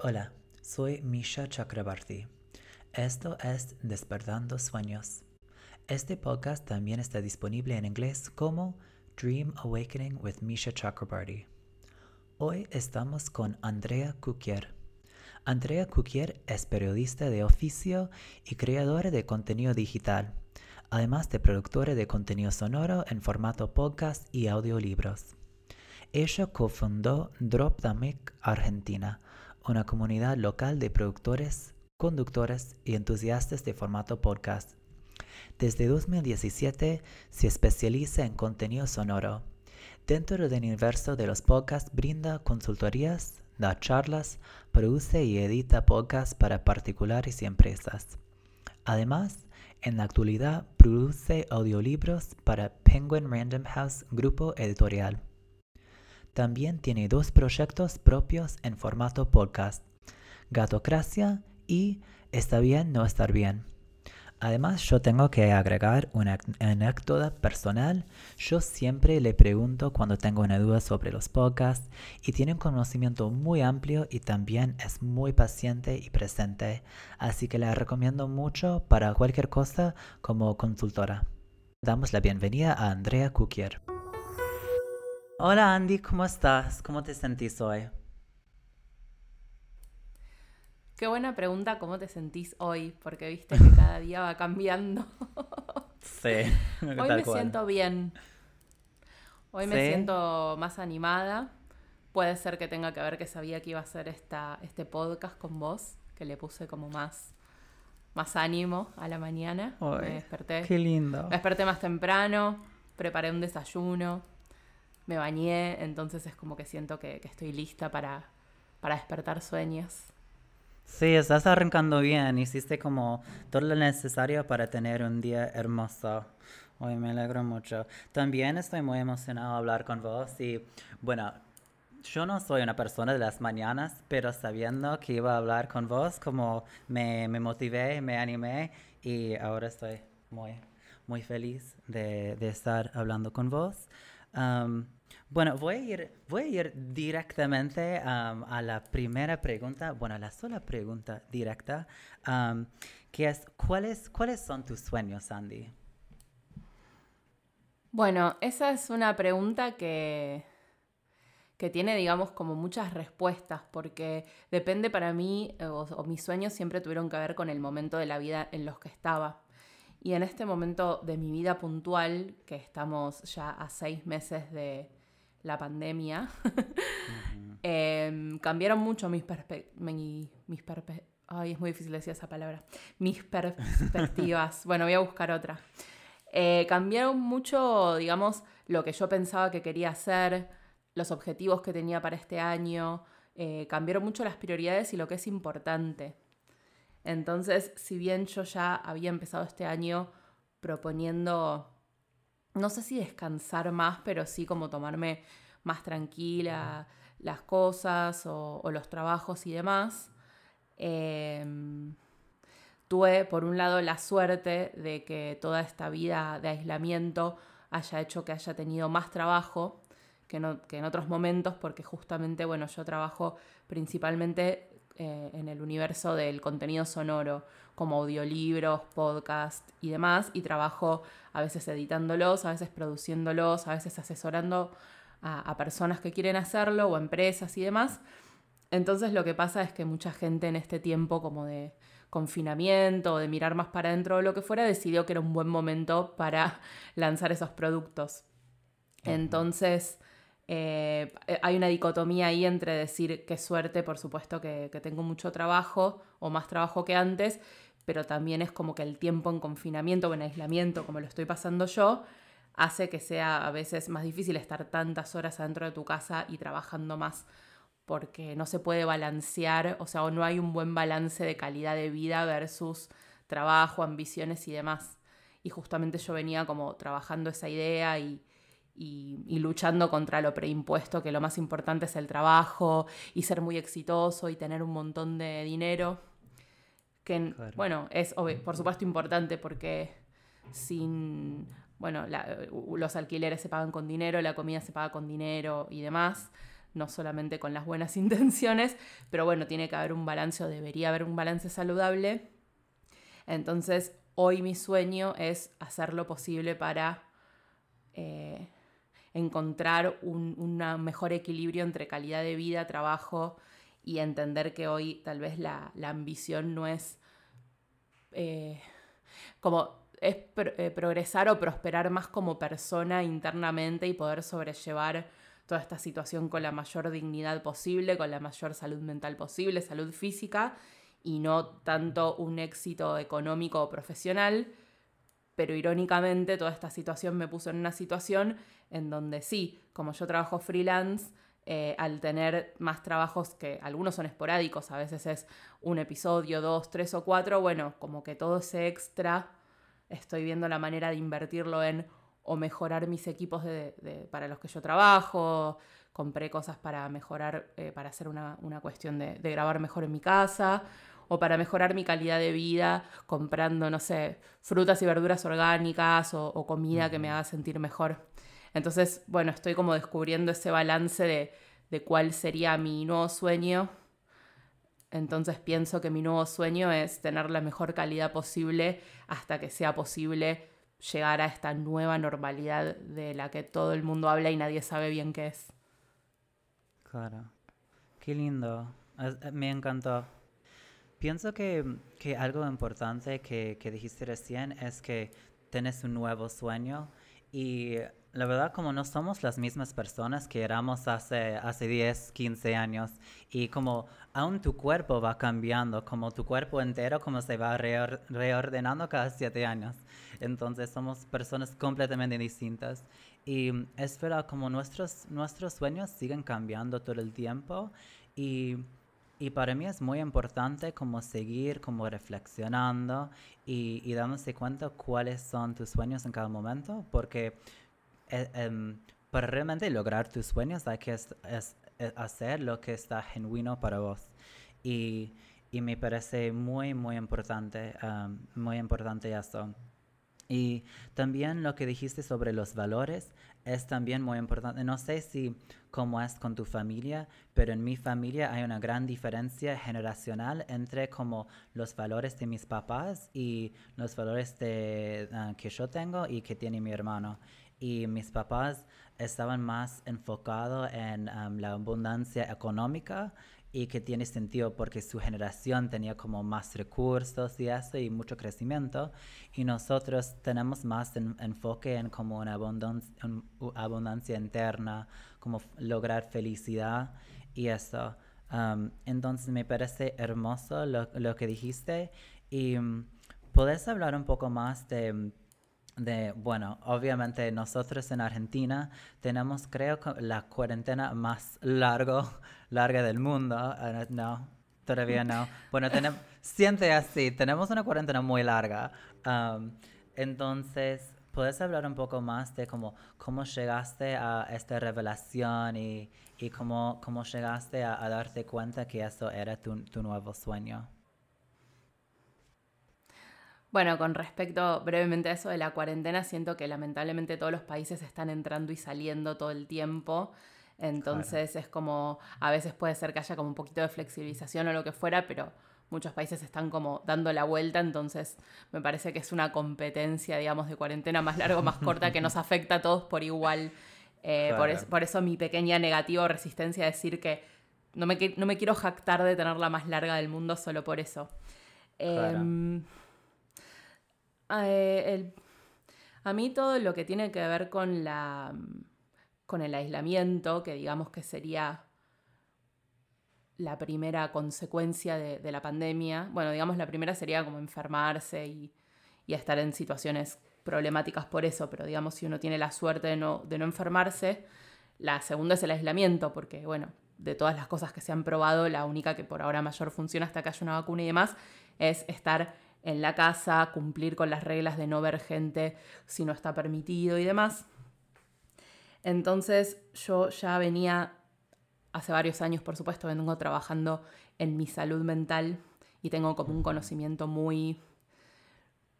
Hola, soy Misha Chakrabarti. Esto es Despertando Sueños. Este podcast también está disponible en inglés como Dream Awakening with Misha Chakrabarti. Hoy estamos con Andrea Kukier. Andrea Kukier es periodista de oficio y creadora de contenido digital, además de productora de contenido sonoro en formato podcast y audiolibros. Ella cofundó Drop the Mic Argentina, una comunidad local de productores, conductores y entusiastas de formato podcast. Desde 2017 se especializa en contenido sonoro. Dentro del universo de los podcasts brinda consultorías, da charlas, produce y edita podcasts para particulares y empresas. Además, en la actualidad produce audiolibros para Penguin Random House Grupo Editorial. También tiene dos proyectos propios en formato podcast, Gatocracia y Está bien no estar bien. Además, yo tengo que agregar una anécdota personal. Yo siempre le pregunto cuando tengo una duda sobre los podcasts y tiene un conocimiento muy amplio y también es muy paciente y presente. Así que la recomiendo mucho para cualquier cosa como consultora. Damos la bienvenida a Andrea Kukier. Hola Andy, ¿cómo estás? ¿Cómo te sentís hoy? Qué buena pregunta, ¿cómo te sentís hoy? Porque viste que cada día va cambiando. sí. Hoy me siento bien. Hoy me siento más animada. Puede ser que tenga que ver que sabía que iba a hacer esta, este podcast con vos, que le puse como más, más ánimo a la mañana. me desperté. Qué lindo. Me desperté más temprano, preparé un desayuno me bañé, entonces es como que siento que, estoy lista para, para despertar sueños. Sí, estás arrancando bien, hiciste como todo lo necesario para tener un día hermoso. Hoy me alegro mucho. También estoy muy emocionado de hablar con vos y bueno, yo no soy una persona de las mañanas, pero sabiendo que iba a hablar con vos, como me, me motivé, me animé y ahora estoy muy, muy feliz de, de estar hablando con vos. Bueno, voy a ir, voy a ir directamente a la primera pregunta, bueno, la sola pregunta directa, que es, ¿cuáles, ¿cuáles son tus sueños, Andy? Bueno, esa es una pregunta que, que tiene, digamos, como muchas respuestas, porque depende para mí, o, mis sueños siempre tuvieron que ver con el momento de la vida en los que estaba. Y en este momento de mi vida puntual, que estamos ya a seis meses de, la pandemia, em, cambiaron mucho mis perspectivas. Ay, es muy difícil decir esa palabra. Mis perspectivas. bueno, voy a buscar otra. Eh, cambiaron mucho, digamos, lo que yo pensaba que quería hacer, los objetivos que tenía para este año. Eh, cambiaron mucho las prioridades y lo que es importante. Entonces, si bien yo ya había empezado este año proponiendo no sé si descansar más, pero sí como tomarme más tranquila las cosas o, los trabajos y demás. Em, tuve por un lado la suerte de que toda esta vida de aislamiento haya hecho que haya tenido más trabajo que, que en otros momentos, porque justamente, bueno, yo trabajo principalmente eh, en el universo del contenido sonoro, como audiolibros, podcast y demás, y trabajo a veces editándolos, a veces produciéndolos, a veces asesorando a, personas que quieren hacerlo o empresas y demás. Entonces lo que pasa es que mucha gente en este tiempo como de confinamiento o de mirar más para adentro o lo que fuera, decidió que era un buen momento para lanzar esos productos. Entonces, eh, hay una dicotomía ahí entre decir qué suerte, por supuesto que, tengo mucho trabajo o más trabajo que antes, pero también es como que el tiempo en confinamiento o en aislamiento, como lo estoy pasando yo, hace que sea a veces más difícil estar tantas horas adentro de tu casa y trabajando más, porque no se puede balancear, o sea, o no hay un buen balance de calidad de vida versus trabajo, ambiciones y demás. Y justamente yo venía como trabajando esa idea y y, luchando contra lo preimpuesto, que lo más importante es el trabajo y ser muy exitoso y tener un montón de dinero, que bueno, es por supuesto importante porque sin, bueno, los alquileres se pagan con dinero, la comida se paga con dinero y demás, no solamente con las buenas intenciones, pero bueno, tiene que haber un balance o debería haber un balance saludable. Entonces, hoy mi sueño es hacer lo posible para eh, encontrar un mejor equilibrio entre calidad de vida, trabajo y entender que hoy tal vez la, ambición no es eh, como es eh, progresar o prosperar más como persona internamente y poder sobrellevar toda esta situación con la mayor dignidad posible, con la mayor salud mental posible, salud física y no tanto un éxito económico o profesional. Pero irónicamente toda esta situación me puso en una situación en donde sí, como yo trabajo freelance, eh, al tener más trabajos que algunos son esporádicos, a veces es un episodio, dos, tres o cuatro, bueno, como que todo ese extra estoy viendo la manera de invertirlo en o mejorar mis equipos para los que yo trabajo, compré cosas para mejorar, eh, para hacer una, cuestión de, grabar mejor en mi casa, o para mejorar mi calidad de vida comprando, no sé, frutas y verduras orgánicas o comida que me haga sentir mejor. Entonces, bueno, estoy como descubriendo ese balance de, de cuál sería mi nuevo sueño. Entonces pienso que mi nuevo sueño es tener la mejor calidad posible hasta que sea posible llegar a esta nueva normalidad de la que todo el mundo habla y nadie sabe bien qué es. Claro. Qué lindo. Eh, me encantó. Pienso que, que algo importante que, que dijiste recién es que tienes un nuevo sueño y la verdad, como no somos las mismas personas que éramos hace, hace 10, 15 años, y como aún tu cuerpo va cambiando, como tu cuerpo entero, como se va reordenando cada 7 años. Entonces somos personas completamente distintas. Y es verdad, como nuestros, nuestros sueños siguen cambiando todo el tiempo, y, y para mí es muy importante como seguir como reflexionando y, y dándose cuenta cuáles son tus sueños en cada momento, porque eh, em, para realmente lograr tus sueños hay que hacer lo que está genuino para vos. Y, y me parece muy, muy importante, em, muy importante eso. Y también lo que dijiste sobre los valores es también muy importante. No sé si cómo es con tu familia, pero en mi familia hay una gran diferencia generacional entre como los valores de mis papás y los valores de, ah, que yo tengo y que tiene mi hermano y mis papás estaban más enfocados en um, la abundancia económica y que tiene sentido porque su generación tenía como más recursos y eso y mucho crecimiento y nosotros tenemos más enfoque en como una abundancia, abundancia interna, como lograr felicidad y eso. Um, entonces me parece hermoso lo, lo que dijiste y um, ¿puedes hablar un poco más de de, bueno, obviamente nosotros en Argentina tenemos, creo, la cuarentena más largo, larga del mundo. Eh, no, todavía no. Bueno, tenemos, siente así, tenemos una cuarentena muy larga. entonces, ¿puedes hablar un poco más de cómo, cómo llegaste a esta revelación y, y cómo, cómo llegaste a, darte cuenta que eso era tu, tu nuevo sueño? Bueno, con respecto brevemente a eso de la cuarentena, siento que lamentablemente todos los países están entrando y saliendo todo el tiempo. Entonces es como, a veces puede ser que haya como un poquito de flexibilización o lo que fuera, pero muchos países están como dando la vuelta, entonces me parece que es una competencia, digamos, de cuarentena más larga o más corta que nos afecta a todos por igual. Eh, por, eso mi pequeña negativa o resistencia a decir que no me, no me quiero jactar de tener la más larga del mundo solo por eso. Em, eh, a mí todo lo que tiene que ver con, la, con el aislamiento, que digamos que sería la primera consecuencia de, la pandemia, bueno, digamos la primera sería como enfermarse y, estar en situaciones problemáticas por eso, pero digamos si uno tiene la suerte de no, de no enfermarse, la segunda es el aislamiento, porque bueno, de todas las cosas que se han probado, la única que por ahora mayor funciona hasta que haya una vacuna y demás, es estar en la casa, cumplir con las reglas de no ver gente si no está permitido y demás. Entonces yo ya venía, hace varios años por supuesto, vengo trabajando en mi salud mental y tengo como un conocimiento muy,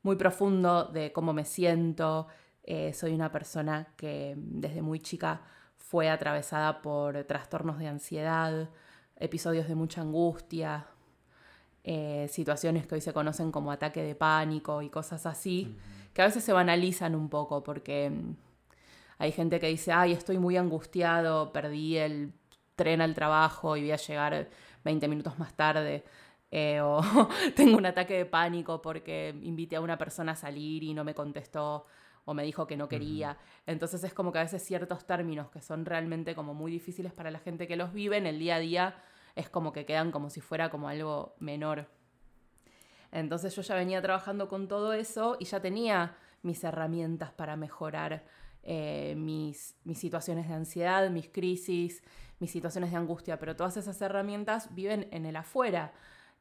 muy profundo de cómo me siento. Eh, soy una persona que desde muy chica fue atravesada por trastornos de ansiedad, episodios de mucha angustia, eh, situaciones que hoy se conocen como ataque de pánico y cosas así, que a veces se banalizan un poco porque mm, hay gente que dice, ay, estoy muy angustiado, perdí el tren al trabajo y voy a llegar 20 minutos más tarde. Eh, o tengo un ataque de pánico porque invité a una persona a salir y no me contestó o me dijo que no quería. Entonces es como que a veces ciertos términos que son realmente como muy difíciles para la gente que los vive en el día a día es como que quedan como si fuera como algo menor. Entonces yo ya venía trabajando con todo eso y ya tenía mis herramientas para mejorar eh, mis, mis situaciones de ansiedad, mis crisis, mis situaciones de angustia, pero todas esas herramientas viven en el afuera.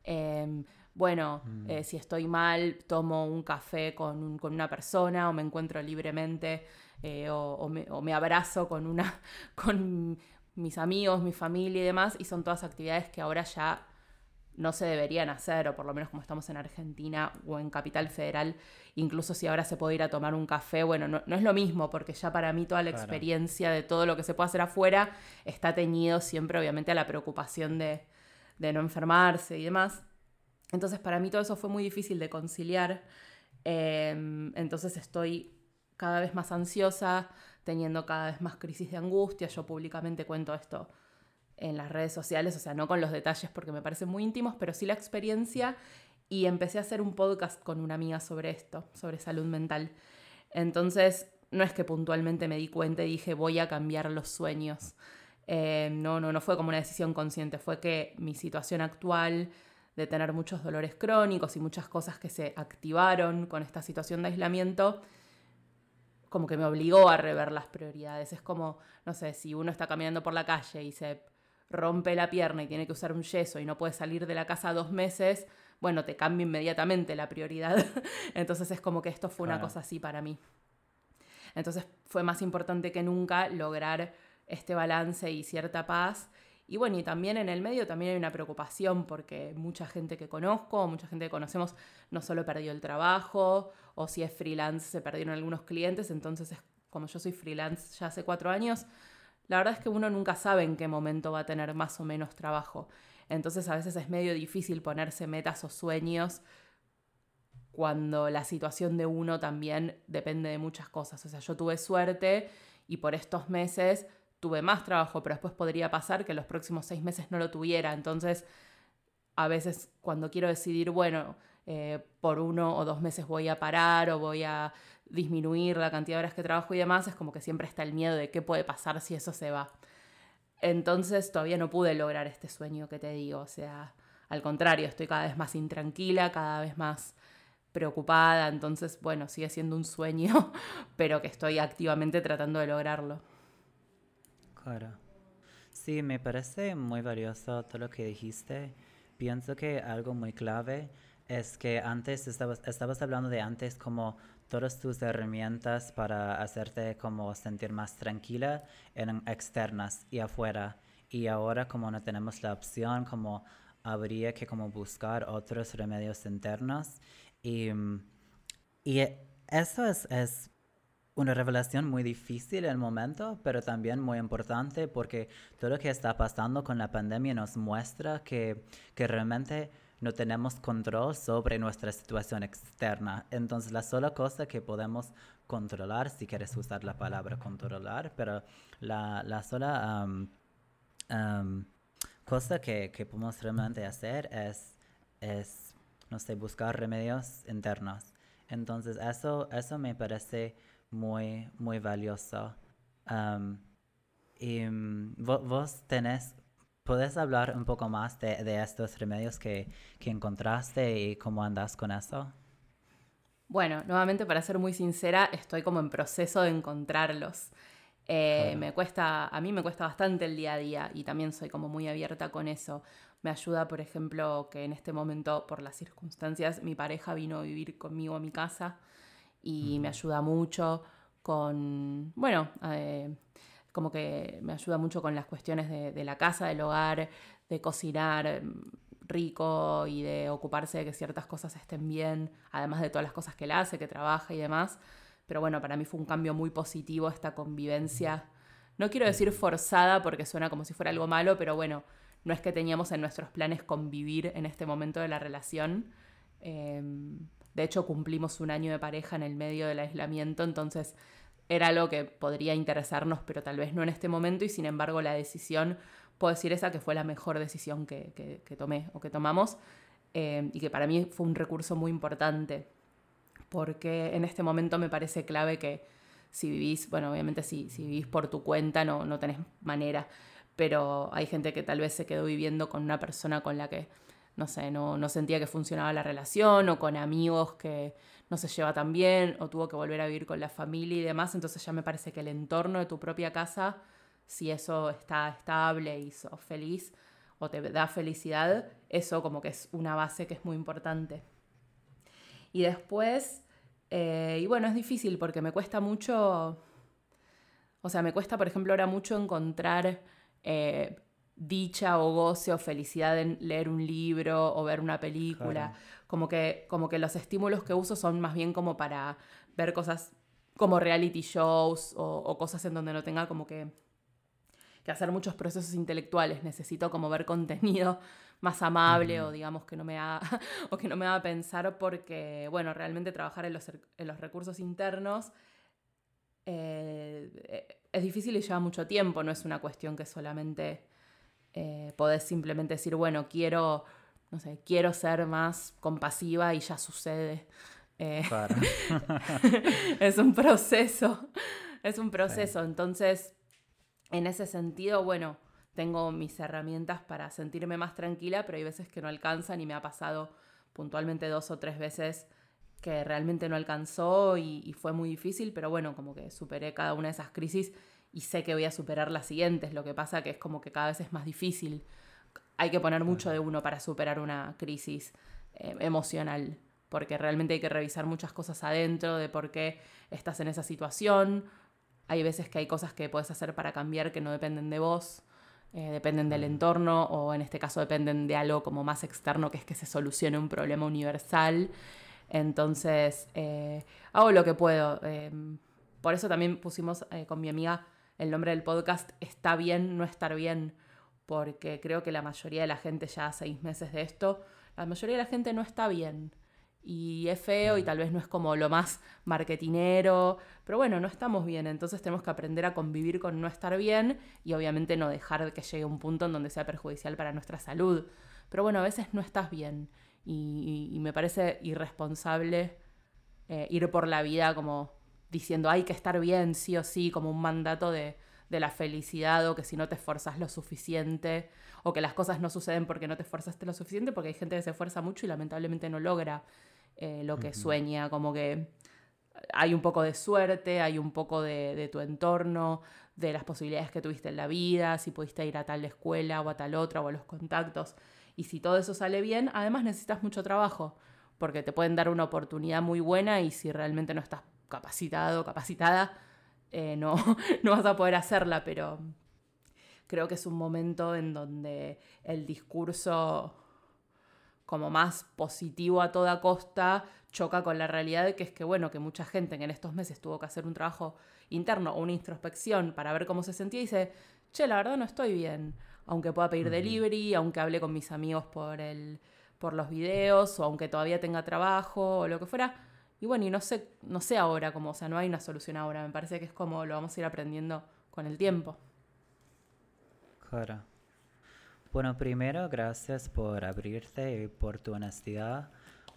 Em, bueno, mm. eh, si estoy mal, tomo un café con, una persona o me encuentro libremente eh, o, me, abrazo con, una, con mis amigos, mi familia y demás, y son todas actividades que ahora ya no se deberían hacer, o por lo menos como estamos en Argentina o en Capital Federal, incluso si ahora se puede ir a tomar un café, bueno, no, es lo mismo, porque ya para mí toda la experiencia de todo lo que se puede hacer afuera está teñido siempre obviamente a la preocupación de, no enfermarse y demás. Entonces para mí todo eso fue muy difícil de conciliar, em, entonces estoy cada vez más ansiosa, teniendo cada vez más crisis de angustia, yo públicamente cuento esto en las redes sociales, o sea, no con los detalles porque me parecen muy íntimos, pero sí la experiencia y empecé a hacer un podcast con una amiga sobre esto, sobre salud mental. Entonces, no es que puntualmente me di cuenta y dije voy a cambiar los sueños. Eh, no, no, no fue como una decisión consciente, fue que mi situación actual de tener muchos dolores crónicos y muchas cosas que se activaron con esta situación de aislamiento, como que me obligó a rever las prioridades. Es como, no sé, si uno está caminando por la calle y se rompe la pierna y tiene que usar un yeso y no puede salir de la casa dos meses, bueno, te cambia inmediatamente la prioridad. Entonces es como que esto fue una cosa así para mí. Entonces fue más importante que nunca lograr este balance y cierta paz. Y bueno, y también en el medio también hay una preocupación porque mucha gente que conozco, mucha gente que conocemos no solo perdió el trabajo o si es freelance se perdieron algunos clientes, entonces como yo soy freelance ya hace cuatro años, la verdad es que uno nunca sabe en qué momento va a tener más o menos trabajo. Entonces a veces es medio difícil ponerse metas o sueños cuando la situación de uno también depende de muchas cosas. O sea, yo tuve suerte y por estos meses tuve más trabajo, pero después podría pasar que los próximos seis meses no lo tuviera. Entonces, a veces cuando quiero decidir, bueno, eh, por uno o dos meses voy a parar o voy a disminuir la cantidad de horas que trabajo y demás, es como que siempre está el miedo de qué puede pasar si eso se va. Entonces todavía no pude lograr este sueño que te digo, o sea, al contrario, estoy cada vez más intranquila, cada vez más preocupada, entonces bueno, sigue siendo un sueño, pero que estoy activamente tratando de lograrlo. Claro. Sí, me parece muy valioso todo lo que dijiste. Pienso que algo muy clave es que antes estabas, estabas hablando de antes como todas tus herramientas para hacerte como sentir más tranquila eran externas y afuera. Y ahora como no tenemos la opción, como habría que como buscar otros remedios internos. Y, y eso es, es una revelación muy difícil en el momento, pero también muy importante porque todo lo que está pasando con la pandemia nos muestra que, que realmente no tenemos control sobre nuestra situación externa. Entonces la sola cosa que podemos controlar, si quieres usar la palabra controlar, pero la, la sola cosa que, que, podemos realmente hacer es, es, no sé, buscar remedios internos. Entonces eso, eso me parece muy, muy valioso. y mm, vos tenés ¿Puedes hablar un poco más de, de estos remedios que, que, encontraste y cómo andas con eso? Bueno, nuevamente para ser muy sincera, estoy como en proceso de encontrarlos. Eh, me cuesta, a mí me cuesta bastante el día a día y también soy como muy abierta con eso. Me ayuda, por ejemplo, que en este momento, por las circunstancias, mi pareja vino a vivir conmigo a mi casa y me ayuda mucho con, bueno, eh, como que me ayuda mucho con las cuestiones de, la casa, del hogar, de cocinar mm, rico y de ocuparse de que ciertas cosas estén bien, además de todas las cosas que él hace, que trabaja y demás. Pero bueno, para mí fue un cambio muy positivo esta convivencia no quiero decir forzada porque suena como si fuera algo malo, pero bueno, no es que teníamos en nuestros planes convivir en este momento de la relación. Em, de hecho, cumplimos un año de pareja en el medio del aislamiento, entonces era algo que podría interesarnos, pero tal vez no en este momento, y sin embargo la decisión, puedo decir esa que fue la mejor decisión que, tomé o que tomamos, em, y que para mí fue un recurso muy importante, porque en este momento me parece clave que si vivís, bueno, obviamente si, si vivís por tu cuenta no, no tenés manera, pero hay gente que tal vez se quedó viviendo con una persona con la que, no sé, no, no sentía que funcionaba la relación o con amigos que no se lleva tan bien o tuvo que volver a vivir con la familia y demás, entonces ya me parece que el entorno de tu propia casa, si eso está estable y sos feliz o te da felicidad, eso como que es una base que es muy importante. Y después, eh, y bueno, es difícil porque me cuesta mucho, o sea, me cuesta, por ejemplo, ahora mucho encontrar eh, dicha o goce o felicidad en leer un libro o ver una película. Como, que, como que los estímulos que uso son más bien como para ver cosas como reality shows o, cosas en donde no tenga como que, que, hacer muchos procesos intelectuales. Necesito como ver contenido más amable o digamos que no me haga o que no me haga pensar porque, bueno, realmente trabajar en los, en los recursos internos eh, es difícil y lleva mucho tiempo, no es una cuestión que solamente eh, podés simplemente decir, bueno, quiero, no sé, quiero ser más compasiva y ya sucede. Eh, es un proceso, es un proceso. Entonces, en ese sentido, bueno, tengo mis herramientas para sentirme más tranquila, pero hay veces que no alcanzan y me ha pasado puntualmente dos o tres veces que realmente no alcanzó y, fue muy difícil, pero bueno, como que superé cada una de esas crisis y sé que voy a superar las siguientes. Lo que pasa que es como que cada vez es más difícil. Hay que poner mucho de uno para superar una crisis eh, emocional, porque realmente hay que revisar muchas cosas adentro de por qué estás en esa situación. Hay veces que hay cosas que puedes hacer para cambiar que no dependen de vos. Eh, dependen del entorno o en este caso dependen de algo como más externo que es que se solucione un problema universal entonces, eh, hago lo que puedo. Em, por eso también pusimos eh, con mi amiga el nombre del podcast Está bien no estar bien, porque creo que la mayoría de la gente ya seis meses de esto, la mayoría de la gente no está bien. Y es feo y tal vez no es como lo más marketinero, pero bueno, no estamos bien, entonces tenemos que aprender a convivir con no estar bien y obviamente no dejar que llegue un punto en donde sea perjudicial para nuestra salud. Pero bueno, a veces no estás bien y, me parece irresponsable eh, ir por la vida como diciendo hay que estar bien, sí o sí, como un mandato de, la felicidad o que si no te esforzas lo suficiente o que las cosas no suceden porque no te esforzaste lo suficiente porque hay gente que se esfuerza mucho y lamentablemente no logra eh, lo que sueña, como que hay un poco de suerte, hay un poco de, de, tu entorno, de las posibilidades que tuviste en la vida, si pudiste ir a tal escuela o a tal otra o a los contactos. Y si todo eso sale bien, además necesitas mucho trabajo, porque te pueden dar una oportunidad muy buena y si realmente no estás capacitado o capacitada, eh, no, no vas a poder hacerla, pero creo que es un momento en donde el discurso como más positivo a toda costa choca con la realidad de que es que, bueno, que mucha gente que en estos meses tuvo que hacer un trabajo interno o una introspección para ver cómo se sentía y dice, che, la verdad no estoy bien aunque pueda pedir delivery, aunque hable con mis amigos por, el, por los videos, o aunque todavía tenga trabajo, o lo que fuera. Y bueno, y no sé, no sé ahora cómo, o sea, no hay una solución ahora. Me parece que es como lo vamos a ir aprendiendo con el tiempo. Claro. Bueno, primero, gracias por abrirte y por tu honestidad,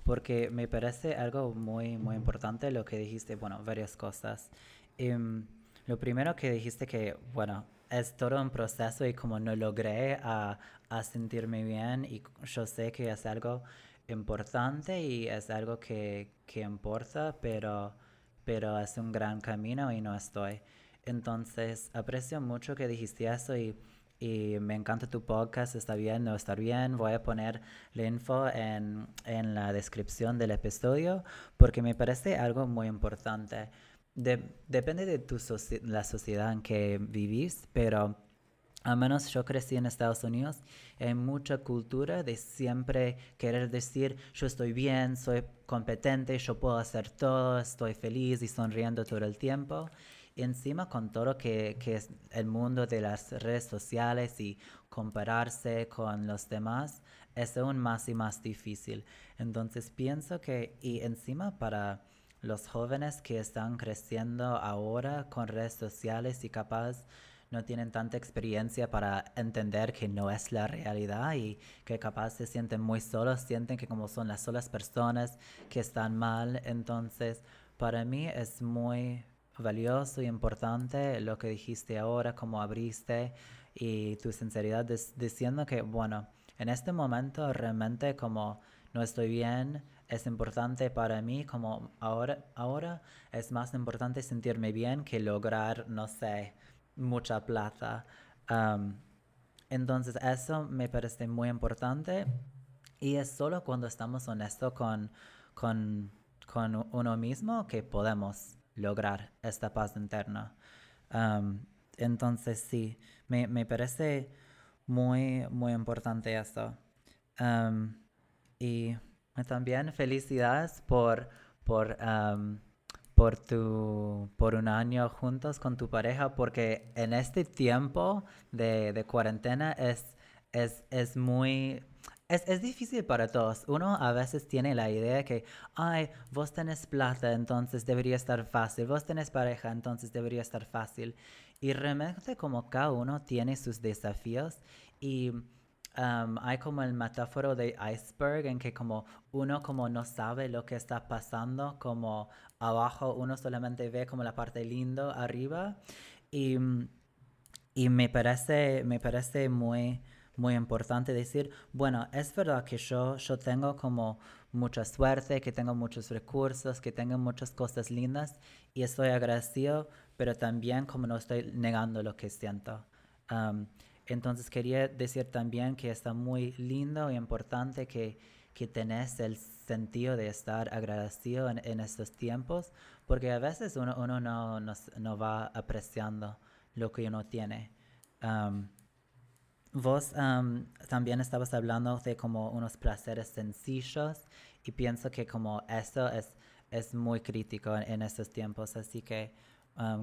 porque me parece algo muy, muy importante lo que dijiste, bueno, varias cosas. Em, lo primero que dijiste que, bueno, es todo un proceso y como no logré a, a, sentirme bien y yo sé que es algo importante y es algo que, que importa, pero, pero es un gran camino y no estoy. Entonces, aprecio mucho que dijiste eso y, y me encanta tu podcast, está bien, no está bien. Voy a poner la info en, en la descripción del episodio porque me parece algo muy importante depende de tu la sociedad en que vivís, pero al menos yo crecí en Estados Unidos, hay mucha cultura de siempre querer decir yo estoy bien, soy competente, yo puedo hacer todo, estoy feliz y sonriendo todo el tiempo. encima con todo que, que es el mundo de las redes sociales y compararse con los demás, es aún más y más difícil. Entonces pienso que, y encima para los jóvenes que están creciendo ahora con redes sociales y capaz no tienen tanta experiencia para entender que no es la realidad y que capaz se sienten muy solos, sienten que como son las solas personas que están mal. Entonces, para mí es muy valioso y importante lo que dijiste ahora, como abriste y tu sinceridad diciendo que, bueno, en este momento realmente como no estoy bien, es importante para mí, como ahora, ahora es más importante sentirme bien que lograr, no sé, mucha plata. entonces eso me parece muy importante y es solo cuando estamos honestos con, con, con uno mismo que podemos lograr esta paz interna. entonces sí, me, me, parece muy, muy importante eso. y también felicidades por, por por, tu, por un año juntos con tu pareja, porque en este tiempo de, de cuarentena es, es, es muy... Es, es, difícil para todos. Uno a veces tiene la idea que, ay, vos tenés plata, entonces debería estar fácil. Vos tenés pareja, entonces debería estar fácil. Y realmente como cada uno tiene sus desafíos y hay como el metáforo de iceberg en que como uno como no sabe lo que está pasando, como abajo uno solamente ve como la parte lindo arriba y, y me parece, me parece muy, muy importante decir, bueno, es verdad que yo, yo tengo como mucha suerte, que tengo muchos recursos, que tengo muchas cosas lindas y estoy agradecido, pero también como no estoy negando lo que siento. Entonces quería decir también que está muy lindo y importante que, que tenés el sentido de estar agradecido en, estos tiempos, porque a veces uno, uno no, no, va apreciando lo que uno tiene. vos también estabas hablando de como unos placeres sencillos y pienso que como eso es, es muy crítico en, en estos tiempos, así que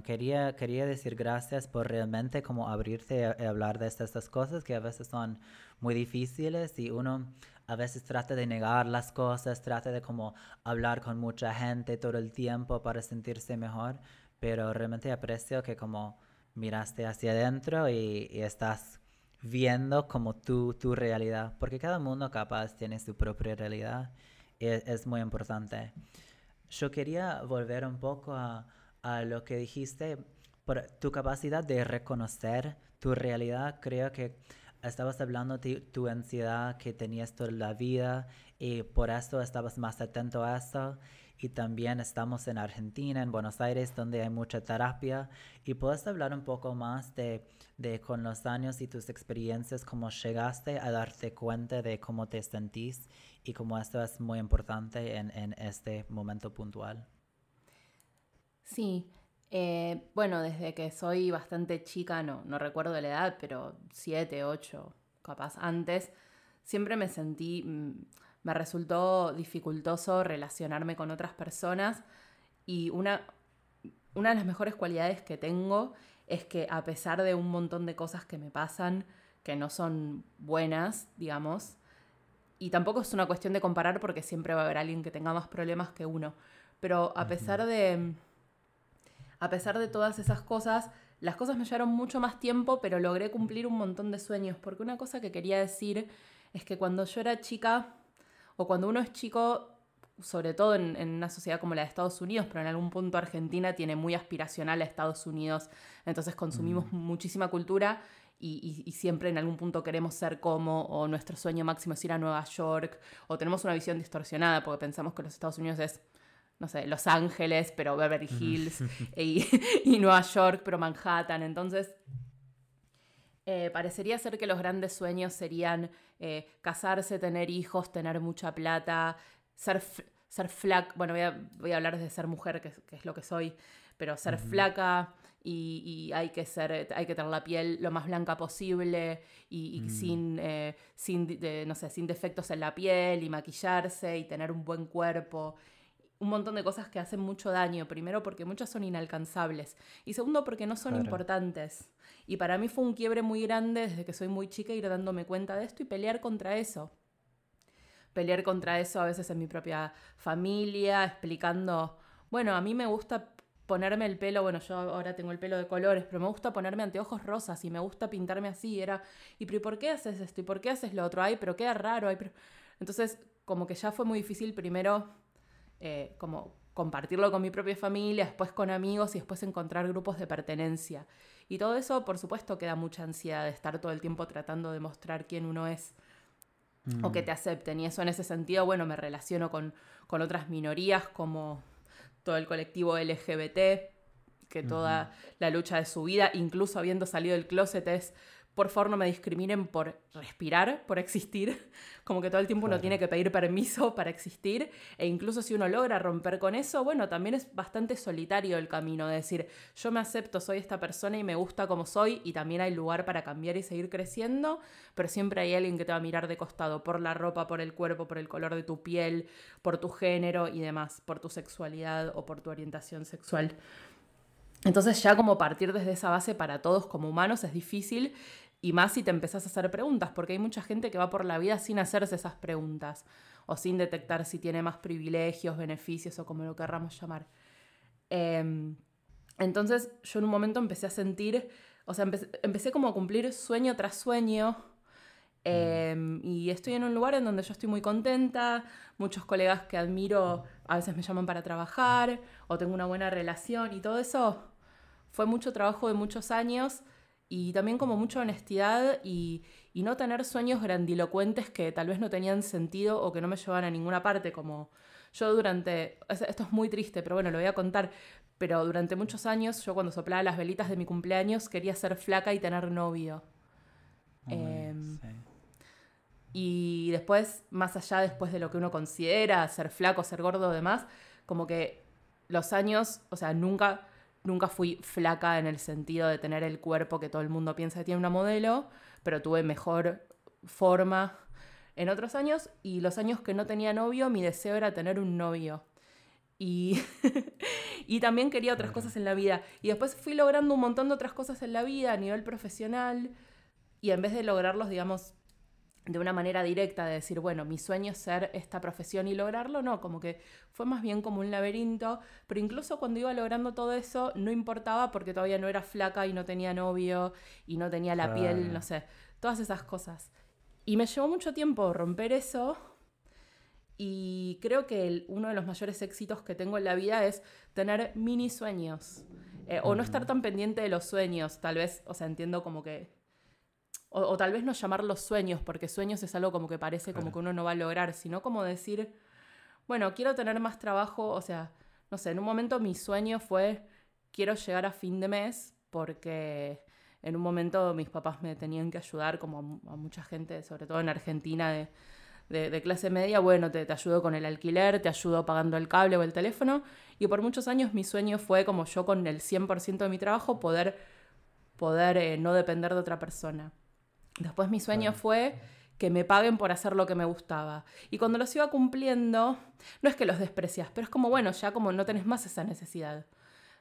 quería, quería decir gracias por realmente como abrirte a, hablar de estas, cosas que a veces son muy difíciles y uno a veces trata de negar las cosas, trata de como hablar con mucha gente todo el tiempo para sentirse mejor, pero realmente aprecio que como miraste hacia adentro y, estás viendo como tu, tu realidad, porque cada mundo capaz tiene su propia realidad y es muy importante. Yo quería volver un poco a a lo que dijiste, por tu capacidad de reconocer tu realidad, creo que estabas hablando de tu ansiedad que tenías toda la vida y por eso estabas más atento a eso. Y también estamos en Argentina, en Buenos Aires, donde hay mucha terapia. Y puedes hablar un poco más de, de con los años y tus experiencias, cómo llegaste a darte cuenta de cómo te sentís y cómo esto es muy importante en, en este momento puntual. Sí, eh, bueno, desde que soy bastante chica, no, no recuerdo la edad, pero siete, ocho, capaz antes, siempre me sentí, mm, me resultó dificultoso relacionarme con otras personas y una, una de las mejores cualidades que tengo es que a pesar de un montón de cosas que me pasan, que no son buenas, digamos, y tampoco es una cuestión de comparar porque siempre va a haber alguien que tenga más problemas que uno, pero a pesar de a pesar de todas esas cosas, las cosas me llevaron mucho más tiempo, pero logré cumplir un montón de sueños. Porque una cosa que quería decir es que cuando yo era chica, o cuando uno es chico, sobre todo en, una sociedad como la de Estados Unidos, pero en algún punto Argentina tiene muy aspiracional a Estados Unidos, entonces consumimos mm. muchísima cultura y, y, siempre en algún punto queremos ser como, o nuestro sueño máximo es ir a Nueva York, o tenemos una visión distorsionada porque pensamos que los Estados Unidos es no sé, Los Ángeles, pero Beverly Hills, y, Nueva York, pero Manhattan. Entonces, eh, parecería ser que los grandes sueños serían eh, casarse, tener hijos, tener mucha plata, ser, ser flaca, bueno, voy a, hablar de ser mujer, que, es lo que soy, pero ser flaca y, hay, que ser, hay que tener la piel lo más blanca posible y, mm. sin, eh, sin, no sé, sin defectos en la piel y maquillarse y tener un buen cuerpo un montón de cosas que hacen mucho daño. Primero porque muchas son inalcanzables y segundo porque no son importantes. Y para mí fue un quiebre muy grande desde que soy muy chica ir dándome cuenta de esto y pelear contra eso. Pelear contra eso a veces en mi propia familia, explicando, bueno, a mí me gusta ponerme el pelo, bueno, yo ahora tengo el pelo de colores, pero me gusta ponerme anteojos rosas y me gusta pintarme así. Era, ¿y por qué haces esto? ¿Y por qué haces lo otro? Ay, pero queda raro. Ay, Entonces, como que ya fue muy difícil primero eh, como compartirlo con mi propia familia, después con amigos y después encontrar grupos de pertenencia. Y todo eso, por supuesto, queda mucha ansiedad de estar todo el tiempo tratando de mostrar quién uno es o que mm. te acepten. Y eso en ese sentido, bueno, me relaciono con, con otras minorías como todo el colectivo LGBT, que toda la lucha de su vida, incluso habiendo salido del closet, es por favor no me discriminen por respirar, por existir, como que todo el tiempo uno tiene que pedir permiso para existir, e incluso si uno logra romper con eso, bueno, también es bastante solitario el camino de decir, yo me acepto, soy esta persona y me gusta como soy, y también hay lugar para cambiar y seguir creciendo, pero siempre hay alguien que te va a mirar de costado por la ropa, por el cuerpo, por el color de tu piel, por tu género y demás, por tu sexualidad o por tu orientación sexual. Entonces ya como partir desde esa base para todos como humanos es difícil y más si te empezás a hacer preguntas, porque hay mucha gente que va por la vida sin hacerse esas preguntas o sin detectar si tiene más privilegios, beneficios o como lo querramos llamar. Em, entonces yo en un momento empecé a sentir, o sea, empecé, como a cumplir sueño tras sueño. Em, y estoy en un lugar en donde yo estoy muy contenta, muchos colegas que admiro a veces me llaman para trabajar o tengo una buena relación y todo eso fue mucho trabajo de muchos años y también como mucha honestidad y, no tener sueños grandilocuentes que tal vez no tenían sentido o que no me llevaban a ninguna parte, como yo durante, esto es muy triste, pero bueno, lo voy a contar, pero durante muchos años yo cuando soplaba las velitas de mi cumpleaños quería ser flaca y tener novio. Em, y después, más allá después de lo que uno considera ser flaco, ser gordo o demás, como que los años, o sea, nunca Nunca fui flaca en el sentido de tener el cuerpo que todo el mundo piensa que tiene una modelo, pero tuve mejor forma en otros años y los años que no tenía novio, mi deseo era tener un novio. Y, y también quería otras cosas en la vida. Y después fui logrando un montón de otras cosas en la vida a nivel profesional y en vez de lograrlos, digamos, de una manera directa de decir, bueno, mi sueño es ser esta profesión y lograrlo, no, como que fue más bien como un laberinto, pero incluso cuando iba logrando todo eso no importaba porque todavía no era flaca y no tenía novio y no tenía la piel, no sé, todas esas cosas. Y me llevó mucho tiempo romper eso y creo que uno de los mayores éxitos que tengo en la vida es tener mini sueños. Eh, o no estar tan pendiente de los sueños, tal vez, o sea, entiendo como que o, tal vez no llamarlos sueños, porque sueños es algo como que parece como que uno no va a lograr, sino como decir, bueno, quiero tener más trabajo, o sea, no sé, en un momento mi sueño fue, quiero llegar a fin de mes, porque en un momento mis papás me tenían que ayudar, como a, mucha gente, sobre todo en Argentina, de, clase media, bueno, te, te, ayudo con el alquiler, te ayudo pagando el cable o el teléfono, y por muchos años mi sueño fue como yo con el 100% de mi trabajo poder, poder eh, no depender de otra persona. Después mi sueño fue que me paguen por hacer lo que me gustaba. Y cuando los iba cumpliendo, no es que los desprecias, pero es como, bueno, ya como no tenés más esa necesidad.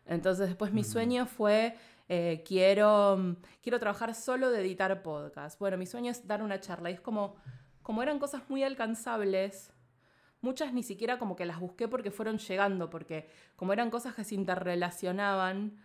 Entonces después mi sueño fue, eh, quiero, quiero trabajar solo de editar podcast. Bueno, mi sueño es dar una charla. Y es como, como eran cosas muy alcanzables, muchas ni siquiera como que las busqué porque fueron llegando, porque como eran cosas que se interrelacionaban,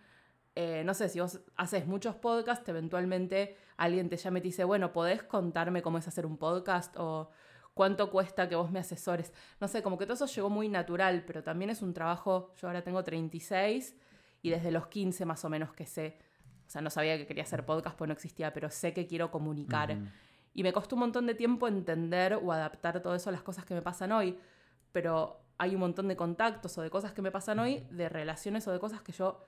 eh, no sé, si vos haces muchos podcasts, eventualmente alguien te llama y te dice, bueno, ¿podés contarme cómo es hacer un podcast? O cuánto cuesta que vos me asesores. No sé, como que todo eso llegó muy natural, pero también es un trabajo, yo ahora tengo 36 y desde los 15 más o menos que sé, o sea, no sabía que quería hacer podcast, pues no existía, pero sé que quiero comunicar. Y me costó un montón de tiempo entender o adaptar todo eso a las cosas que me pasan hoy, pero hay un montón de contactos o de cosas que me pasan hoy, de relaciones o de cosas que yo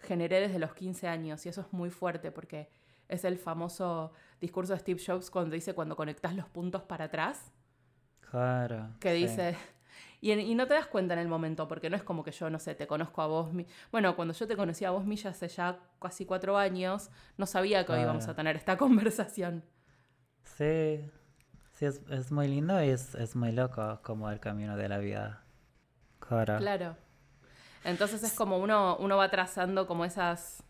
generé desde los 15 años y eso es muy fuerte porque es el famoso discurso de Steve Jobs cuando dice cuando conectas los puntos para atrás. Claro. Que dice... Y, no te das cuenta en el momento, porque no es como que yo, no sé, te conozco a vos. Bueno, cuando yo te conocí a vos, Milla, hace ya casi cuatro años, no sabía que hoy íbamos a tener esta conversación. Sí, sí, es, muy lindo y es, es muy loco como el camino de la vida Claro. Entonces es como uno, uno va trazando como esas,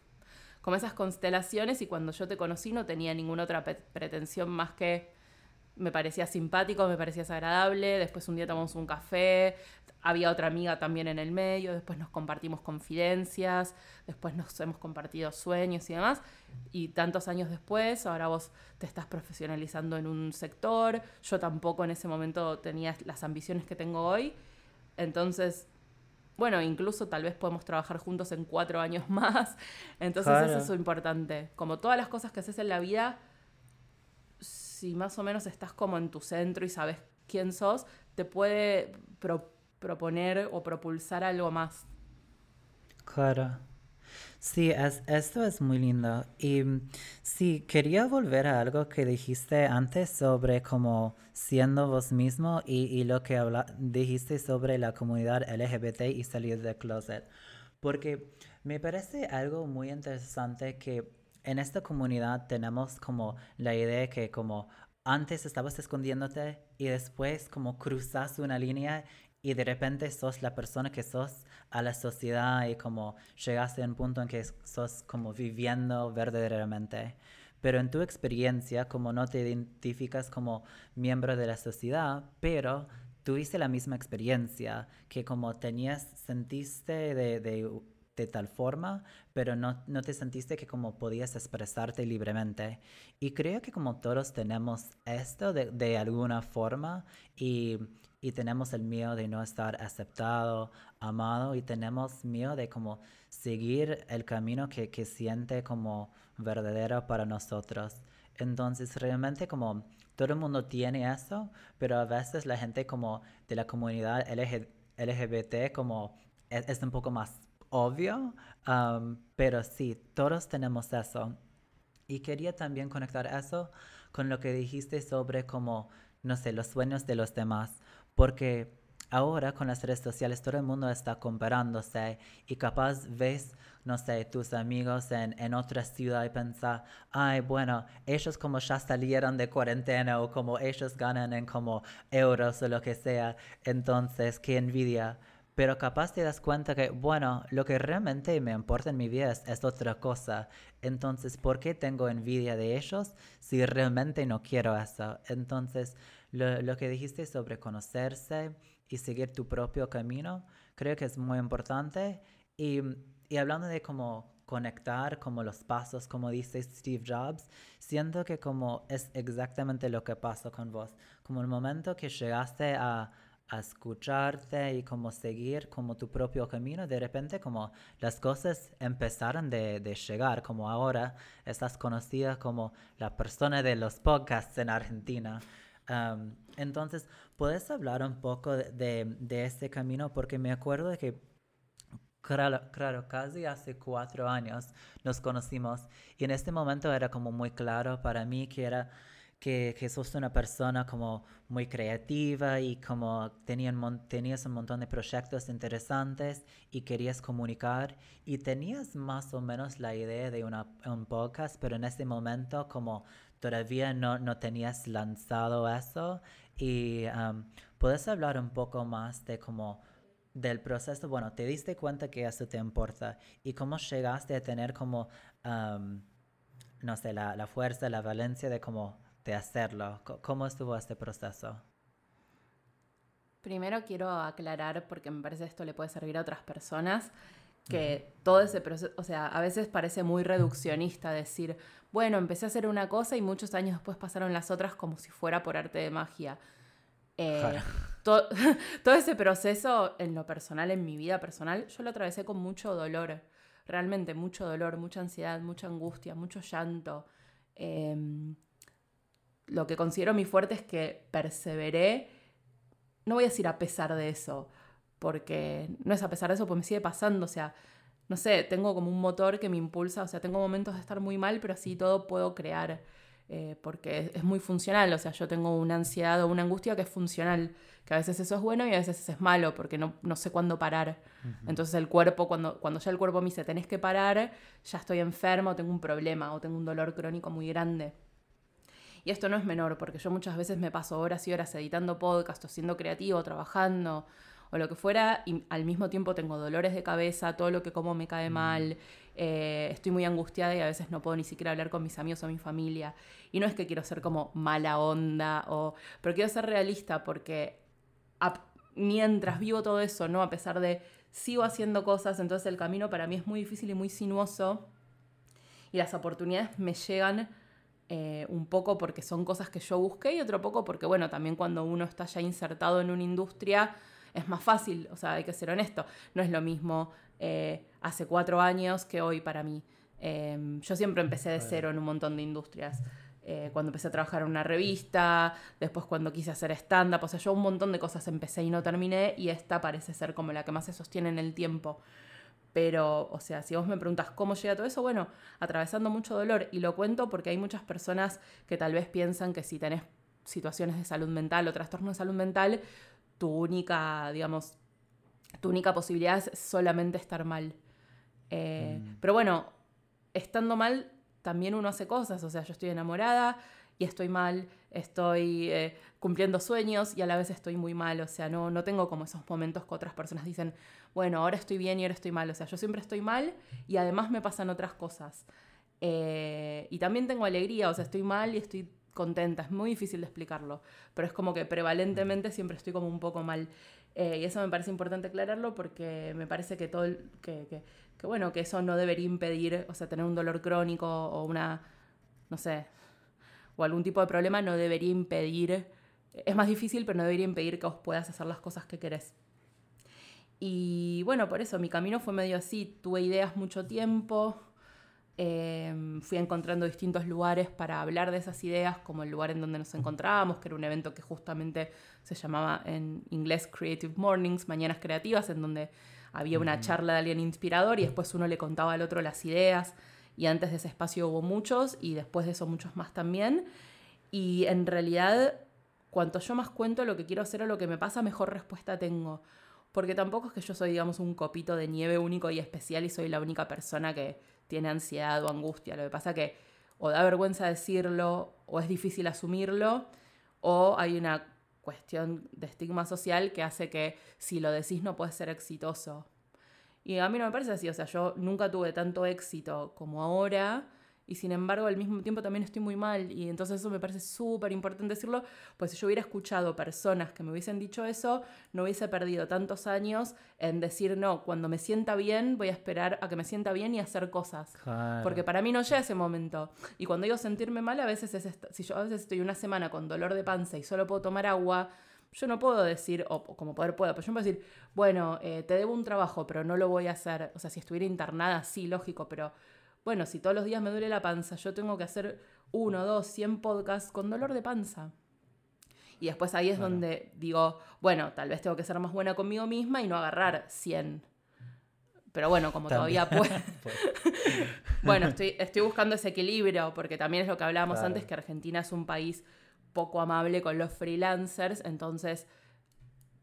como esas constelaciones y cuando yo te conocí no tenía ninguna otra pretensión más que me parecía simpático, me parecías agradable, después un día tomamos un café, había otra amiga también en el medio, después nos compartimos confidencias, después nos hemos compartido sueños y demás, y tantos años después, ahora vos te estás profesionalizando en un sector, yo tampoco en ese momento tenía las ambiciones que tengo hoy, entonces, bueno, incluso tal vez podemos trabajar juntos en cuatro años más, entonces eso es importante, como todas las cosas que haces en la vida, si más o menos estás como en tu centro y sabes quién sos, te puede proponer o propulsar algo más. Claro. Sí, es, esto es muy lindo. Y sí, quería volver a algo que dijiste antes sobre como siendo vos mismo y, y lo que habla, dijiste sobre la comunidad LGBT y salir del closet. Porque me parece algo muy interesante que en esta comunidad tenemos como la idea que como antes estabas escondiéndote y después como cruzas una línea y de repente sos la persona que sos a la sociedad y como llegaste a un punto en que sos como viviendo verdaderamente. Pero en tu experiencia, como no te identificas como miembro de la sociedad, pero tuviste la misma experiencia, que como tenías, sentiste de, de de tal forma, pero no, no te sentiste que como podías expresarte libremente. Y creo que como todos tenemos esto de, de alguna forma y, y, tenemos el miedo de no estar aceptado, amado y tenemos miedo de como seguir el camino que, que siente como verdadero para nosotros. Entonces realmente como todo el mundo tiene eso, pero a veces la gente como de la comunidad LGBT como es, es un poco más obvio, pero sí, todos tenemos eso. Y quería también conectar eso con lo que dijiste sobre como, no sé, los sueños de los demás, porque ahora con las redes sociales todo el mundo está comparándose y capaz ves, no sé, tus amigos en, en otra ciudad y pensar, ay, bueno, ellos como ya salieron de cuarentena o como ellos ganan en como euros o lo que sea, entonces, qué envidia pero capaz te das cuenta que, bueno, lo que realmente me importa en mi vida es, otra cosa. Entonces, ¿por qué tengo envidia de ellos si realmente no quiero eso? Entonces, lo, que dijiste sobre conocerse y seguir tu propio camino, creo que es muy importante. Y, hablando de cómo conectar como los pasos, como dice Steve Jobs, siento que como es exactamente lo que pasó con vos, como el momento que llegaste a escucharte y como seguir como tu propio camino, de repente como las cosas empezaron de, de llegar, como ahora estás conocida como la persona de los podcasts en Argentina. Entonces, ¿puedes hablar un poco de, de, este camino? Porque me acuerdo de que Claro, claro, casi hace cuatro años nos conocimos y en este momento era como muy claro para mí que era que, que sos una persona como muy creativa y como tenían, tenías un montón de proyectos interesantes y querías comunicar y tenías más o menos la idea de una, un podcast, pero en ese momento como todavía no, no tenías lanzado eso y puedes hablar un poco más de como del proceso, bueno, te diste cuenta que eso te importa y cómo llegaste a tener como, um, no sé, la, la fuerza, la valencia de como de hacerlo? ¿Cómo estuvo este proceso? Primero quiero aclarar, porque me parece esto le puede servir a otras personas, que todo ese proceso, o sea, a veces parece muy reduccionista decir, bueno, empecé a hacer una cosa y muchos años después pasaron las otras como si fuera por arte de magia. Eh, todo ese proceso en lo personal, en mi vida personal, yo lo atravesé con mucho dolor, realmente mucho dolor, mucha ansiedad, mucha angustia, mucho llanto. Em, lo que considero mi fuerte es que perseveré, no voy a decir a pesar de eso, porque no es a pesar de eso, pues me sigue pasando, o sea, no sé, tengo como un motor que me impulsa, o sea, tengo momentos de estar muy mal, pero así todo puedo crear, eh, porque es, muy funcional, o sea, yo tengo una ansiedad o una angustia que es funcional, que a veces eso es bueno y a veces es malo, porque no, no sé cuándo parar. Entonces el cuerpo, cuando, cuando ya el cuerpo me dice, tenés que parar, ya estoy enfermo, tengo un problema o tengo un dolor crónico muy grande. Y esto no es menor, porque yo muchas veces me paso horas y horas editando podcast, o siendo creativo, trabajando, o lo que fuera, y al mismo tiempo tengo dolores de cabeza, todo lo que como me cae mm. mal, eh, estoy muy angustiada y a veces no puedo ni siquiera hablar con mis amigos o mi familia. Y no es que quiero ser como mala onda, o, pero quiero ser realista porque mientras vivo todo eso, ¿no? A pesar de sigo haciendo cosas, entonces el camino para mí es muy difícil y muy sinuoso y las oportunidades me llegan eh, un poco porque son cosas que yo busqué y otro poco porque, bueno, también cuando uno está ya insertado en una industria es más fácil, o sea, hay que ser honesto, no es lo mismo eh, hace cuatro años que hoy para mí. Em, yo siempre empecé de cero en un montón de industrias. Eh, cuando empecé a trabajar en una revista, después cuando quise hacer stand-up, o sea, yo un montón de cosas empecé y no terminé y esta parece ser como la que más se sostiene en el tiempo. Pero, o sea, si vos me preguntas cómo llega todo eso, bueno, atravesando mucho dolor. Y lo cuento porque hay muchas personas que tal vez piensan que si tenés situaciones de salud mental o trastorno de salud mental, tu única, digamos, tu única posibilidad es solamente estar mal. Eh, mm. Pero bueno, estando mal, también uno hace cosas. O sea, yo estoy enamorada y estoy mal, estoy eh, cumpliendo sueños y a la vez estoy muy mal. O sea, no, no tengo como esos momentos que otras personas dicen, bueno, ahora estoy bien y ahora estoy mal. O sea, yo siempre estoy mal y además me pasan otras cosas. Eh, y también tengo alegría, o sea, estoy mal y estoy contenta. Es muy difícil de explicarlo, pero es como que prevalentemente siempre estoy como un poco mal. Eh, y eso me parece importante aclararlo porque me parece que todo, que, que, que, bueno, que eso no debería impedir, o sea, tener un dolor crónico o una, no sé, o algún tipo de problema no debería impedir, es más difícil, pero no debería impedir que vos puedas hacer las cosas que querés. Y bueno, por eso mi camino fue medio así, tuve ideas mucho tiempo, em, fui encontrando distintos lugares para hablar de esas ideas, como el lugar en donde nos encontrábamos, que era un evento que justamente se llamaba en inglés Creative Mornings, Mañanas Creativas, en donde había una charla de alguien inspirador y después uno le contaba al otro las ideas. Y antes de ese espacio hubo muchos y después de eso muchos más también. Y en realidad, cuanto yo más cuento lo que quiero hacer o lo que me pasa, mejor respuesta tengo porque tampoco es que yo soy, digamos, un copito de nieve único y especial y soy la única persona que tiene ansiedad o angustia. Lo que pasa que o da vergüenza decirlo, o es difícil asumirlo, o hay una cuestión de estigma social que hace que si lo decís no puedes ser exitoso. Y a mí no me parece así, o sea, yo nunca tuve tanto éxito como ahora y sin embargo al mismo tiempo también estoy muy mal y entonces eso me parece súper importante decirlo, pues si yo hubiera escuchado personas que me hubiesen dicho eso, no hubiese perdido tantos años en decir no, cuando me sienta bien voy a esperar a que me sienta bien y hacer cosas, porque para mí no llega ese momento. Y cuando digo sentirme mal a veces es, si yo a veces estoy una semana con dolor de panza y solo puedo tomar agua, yo no puedo decir, o como poder puedo, pero yo puedo decir, bueno, eh, te debo un trabajo, pero no lo voy a hacer. O sea, si estuviera internada, sí, lógico, pero bueno, si todos los días me duele la panza, yo tengo que hacer uno, dos, cien podcasts con dolor de panza. Y después ahí es donde digo, bueno, tal vez tengo que ser más buena conmigo misma y no agarrar 100. Pero bueno, como todavía puedo. bueno, estoy, estoy buscando ese equilibrio, porque también es lo que hablábamos antes, que Argentina es un país poco amable con los freelancers, entonces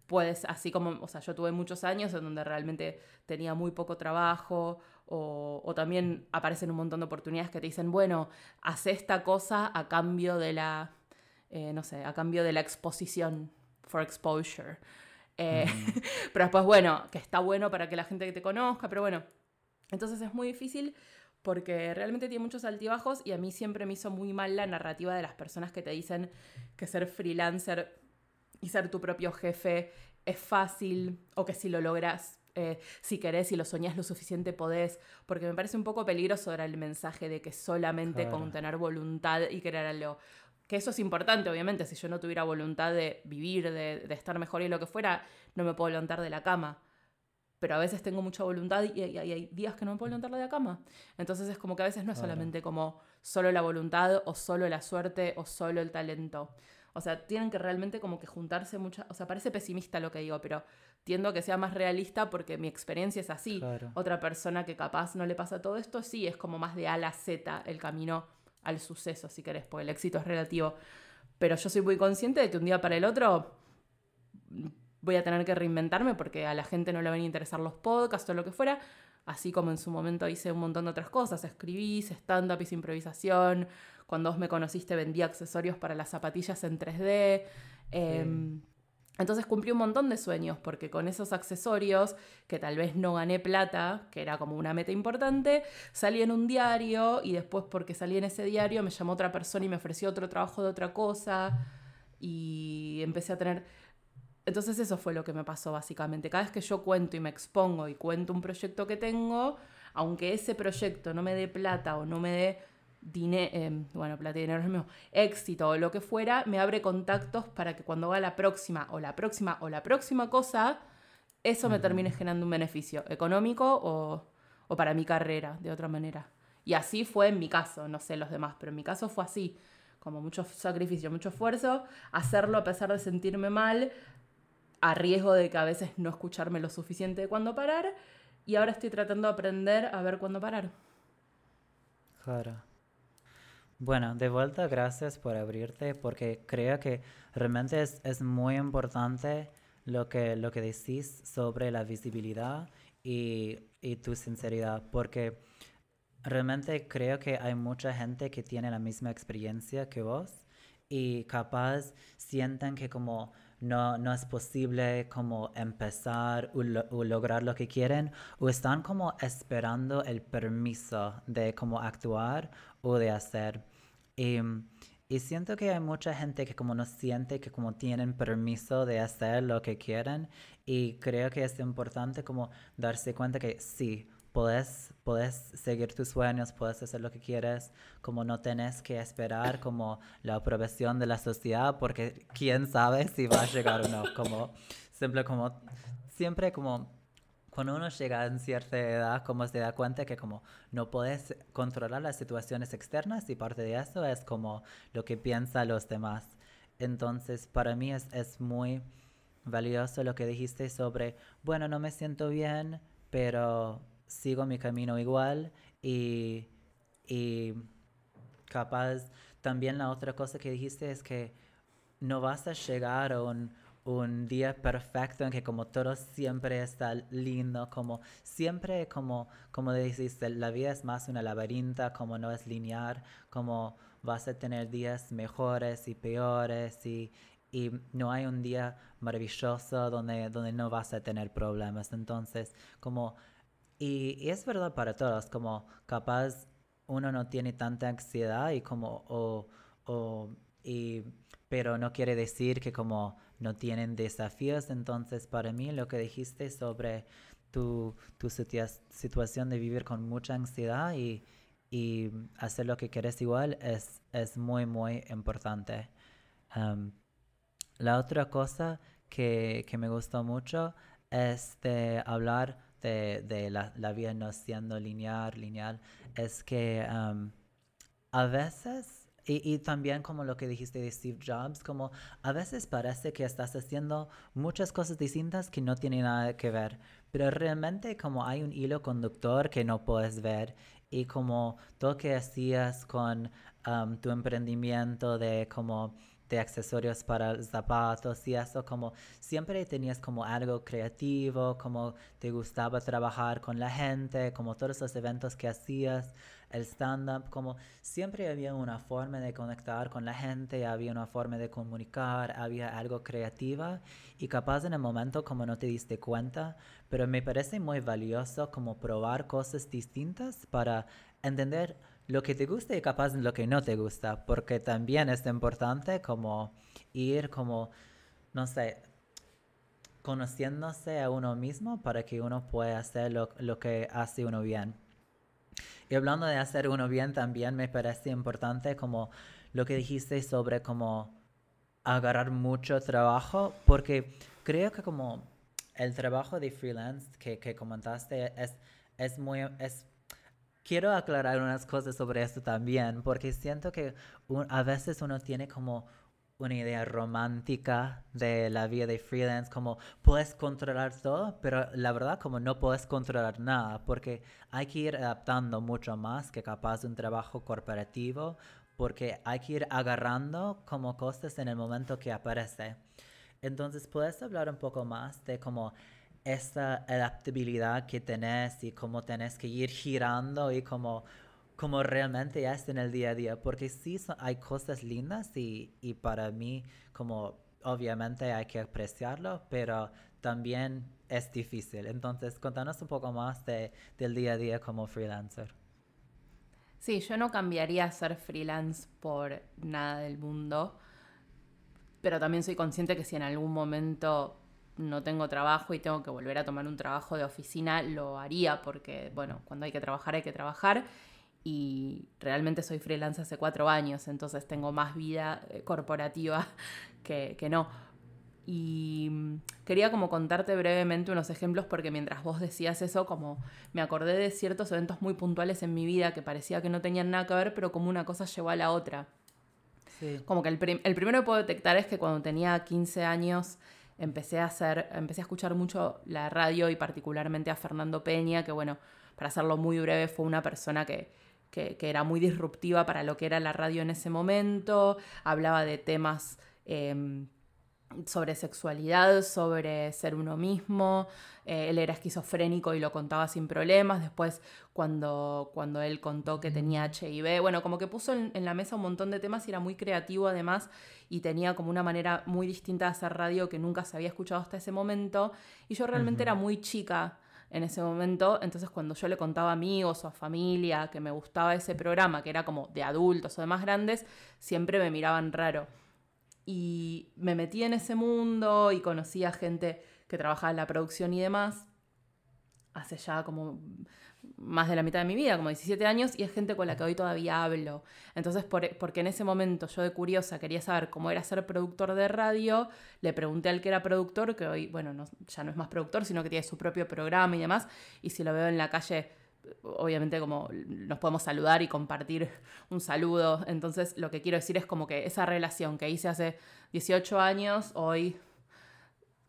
puedes, así como, o sea, yo tuve muchos años en donde realmente tenía muy poco trabajo o, también aparecen un montón de oportunidades que te dicen, bueno, haz esta cosa a cambio de la, eh, no sé, a cambio de la exposición, for exposure. Eh, mm. pero después, bueno, que está bueno para que la gente te conozca, pero bueno, entonces es muy difícil porque realmente tiene muchos altibajos y a mí siempre me hizo muy mal la narrativa de las personas que te dicen que ser freelancer y ser tu propio jefe es fácil o que si lo logras eh, si querés, y lo soñás lo suficiente, podés, porque me parece un poco peligroso dar el mensaje de que solamente con tener voluntad y querer algo. Que eso es importante, obviamente, si yo no tuviera voluntad de vivir, de, estar mejor y lo que fuera, no me puedo levantar de la cama. Pero a veces tengo mucha voluntad y, hay días que no me puedo levantar de la cama. Entonces es como que a veces no es solamente como solo la voluntad o solo la suerte o solo el talento. O sea, tienen que realmente como que juntarse muchas... O sea, parece pesimista lo que digo, pero tiendo a que sea más realista porque mi experiencia es así. Otra persona que capaz no le pasa todo esto, sí, es como más de A a la Z el camino al suceso, si querés, porque el éxito es relativo. Pero yo soy muy consciente de que un día para el otro voy a tener que reinventarme porque a la gente no le van a interesar los podcasts o lo que fuera. Así como en su momento hice un montón de otras cosas, escribí, stand-up, hice improvisación, cuando vos me conociste vendía accesorios para las zapatillas en 3D. Em, Entonces cumplí un montón de sueños porque con esos accesorios, que tal vez no gané plata, que era como una meta importante, salí en un diario y después porque salí en ese diario me llamó otra persona y me ofreció otro trabajo de otra cosa y empecé a tener... Entonces eso fue lo que me pasó básicamente. Cada vez que yo cuento y me expongo y cuento un proyecto que tengo, aunque ese proyecto no me dé plata o no me dé dinero, em, bueno, plata y dinero es mío, éxito o lo que fuera, me abre contactos para que cuando haga la próxima o la próxima o la próxima cosa, eso me termine generando un beneficio económico o, o para mi carrera, de otra manera. Y así fue en mi caso, no sé los demás, pero en mi caso fue así, como mucho sacrificio, mucho esfuerzo, hacerlo a pesar de sentirme mal, a riesgo de que a veces no escucharme lo suficiente de cuándo parar, y ahora estoy tratando de aprender a ver cuándo parar. Claro. Bueno, de vuelta, gracias por abrirte, porque creo que realmente es, es muy importante lo que, lo que decís sobre la visibilidad y, y, tu sinceridad, porque realmente creo que hay mucha gente que tiene la misma experiencia que vos y capaz sienten que como no, no es posible como empezar o, lograr lo que quieren o están como esperando el permiso de como actuar o de hacer. Y, y, siento que hay mucha gente que como no siente que como tienen permiso de hacer lo que quieren y creo que es importante como darse cuenta que sí, puedes, puedes seguir tus sueños, puedes hacer lo que quieres, como no tenés que esperar como la aprobación de la sociedad porque quién sabe si va a llegar o no, como siempre como siempre como cuando uno llega a cierta edad, como se da cuenta que como no puedes controlar las situaciones externas y parte de eso es como lo que piensan los demás. Entonces, para mí es, es muy valioso lo que dijiste sobre, bueno, no me siento bien, pero sigo mi camino igual y, y capaz también la otra cosa que dijiste es que no vas a llegar a un un día perfecto en que como todo siempre está lindo, como siempre, como, como dijiste, la vida es más una laberinta, como no es lineal, como vas a tener días mejores y peores y, y no hay un día maravilloso donde, donde no vas a tener problemas. Entonces, como, y, es verdad para todos, como capaz uno no tiene tanta ansiedad y como, o, o y, pero no quiere decir que como no tienen desafíos. Entonces, para mí lo que dijiste sobre tu, tu situación de vivir con mucha ansiedad y, y, hacer lo que quieres igual es, es muy, muy importante. la otra cosa que, que, me gustó mucho es de hablar de, de la, vida no siendo lineal, lineal, es que a veces y, también como lo que dijiste de Steve Jobs, como a veces parece que estás haciendo muchas cosas distintas que no tienen nada que ver, pero realmente como hay un hilo conductor que no puedes ver y como todo que hacías con um, tu emprendimiento de como de accesorios para zapatos y eso, como siempre tenías como algo creativo, como te gustaba trabajar con la gente, como todos los eventos que hacías, el stand-up, como siempre había una forma de conectar con la gente, había una forma de comunicar, había algo creativa y capaz en el momento como no te diste cuenta, pero me parece muy valioso como probar cosas distintas para entender lo que te gusta y capaz lo que no te gusta, porque también es importante como ir como, no sé, conociéndose a uno mismo para que uno pueda hacer lo, lo que hace uno bien. Y hablando de hacer uno bien también me parece importante como lo que dijiste sobre como agarrar mucho trabajo, porque creo que como el trabajo de freelance que, comentaste es, es muy, es quiero aclarar unas cosas sobre esto también, porque siento que a veces uno tiene como una idea romántica de la vida de freelance, como puedes controlar todo, pero la verdad como no puedes controlar nada, porque hay que ir adaptando mucho más que capaz de un trabajo corporativo, porque hay que ir agarrando como cosas en el momento que aparece. Entonces, ¿puedes hablar un poco más de cómo esa adaptabilidad que tenés y cómo tenés que ir girando y cómo, cómo realmente es en el día a día. Porque sí hay cosas lindas y, y para mí como obviamente hay que apreciarlo, pero también es difícil. Entonces, contanos un poco más de, del día a día como freelancer. Sí, yo no cambiaría a ser freelance por nada del mundo, pero también soy consciente que si en algún momento no tengo trabajo y tengo que volver a tomar un trabajo de oficina, lo haría porque, bueno, cuando hay que trabajar hay que trabajar y realmente soy freelance hace cuatro años, entonces tengo más vida eh, corporativa que, que no. Y mm, quería como contarte brevemente unos ejemplos porque mientras vos decías eso, como me acordé de ciertos eventos muy puntuales en mi vida que parecía que no tenían nada que ver, pero como una cosa llevó a la otra. Como que el, el, primero que puedo detectar es que cuando tenía 15 años empecé a hacer, empecé a escuchar mucho la radio y particularmente a Fernando Peña, que bueno, para hacerlo muy breve, fue una persona que, que, era muy disruptiva para lo que era la radio en ese momento, hablaba de temas em, sobre sexualidad, sobre ser uno mismo. Eh, él era esquizofrénico y lo contaba sin problemas. Después, cuando, cuando él contó que tenía HIV, bueno, como que puso en, la mesa un montón de temas y era muy creativo además y tenía como una manera muy distinta de hacer radio que nunca se había escuchado hasta ese momento. Y yo realmente era muy chica en ese momento, entonces cuando yo le contaba a amigos o a familia que me gustaba ese programa, que era como de adultos o de más grandes, siempre me miraban raro. Y me metí en ese mundo y conocí a gente que trabajaba en la producción y demás, hace ya como más de la mitad de mi vida, como 17 años, y es gente con la que hoy todavía hablo. Entonces, porque en ese momento yo de curiosa quería saber cómo era ser productor de radio, le pregunté al que era productor, que hoy, bueno, ya no es más productor, sino que tiene su propio programa y demás, y si lo veo en la calle obviamente como nos podemos saludar y compartir un saludo. Entonces lo que quiero decir es como que esa relación que hice hace 18 años, hoy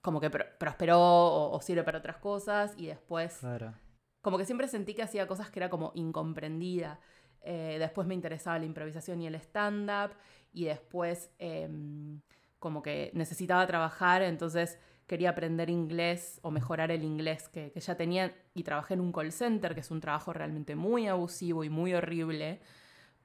como que prosperó o, sirve para otras cosas y después como que siempre sentí que hacía cosas que era como incomprendida. Eh, después me interesaba la improvisación y el stand-up y después em, como que necesitaba trabajar, entonces quería aprender inglés o mejorar el inglés que, ya tenía y trabajé en un call center, que es un trabajo realmente muy abusivo y muy horrible,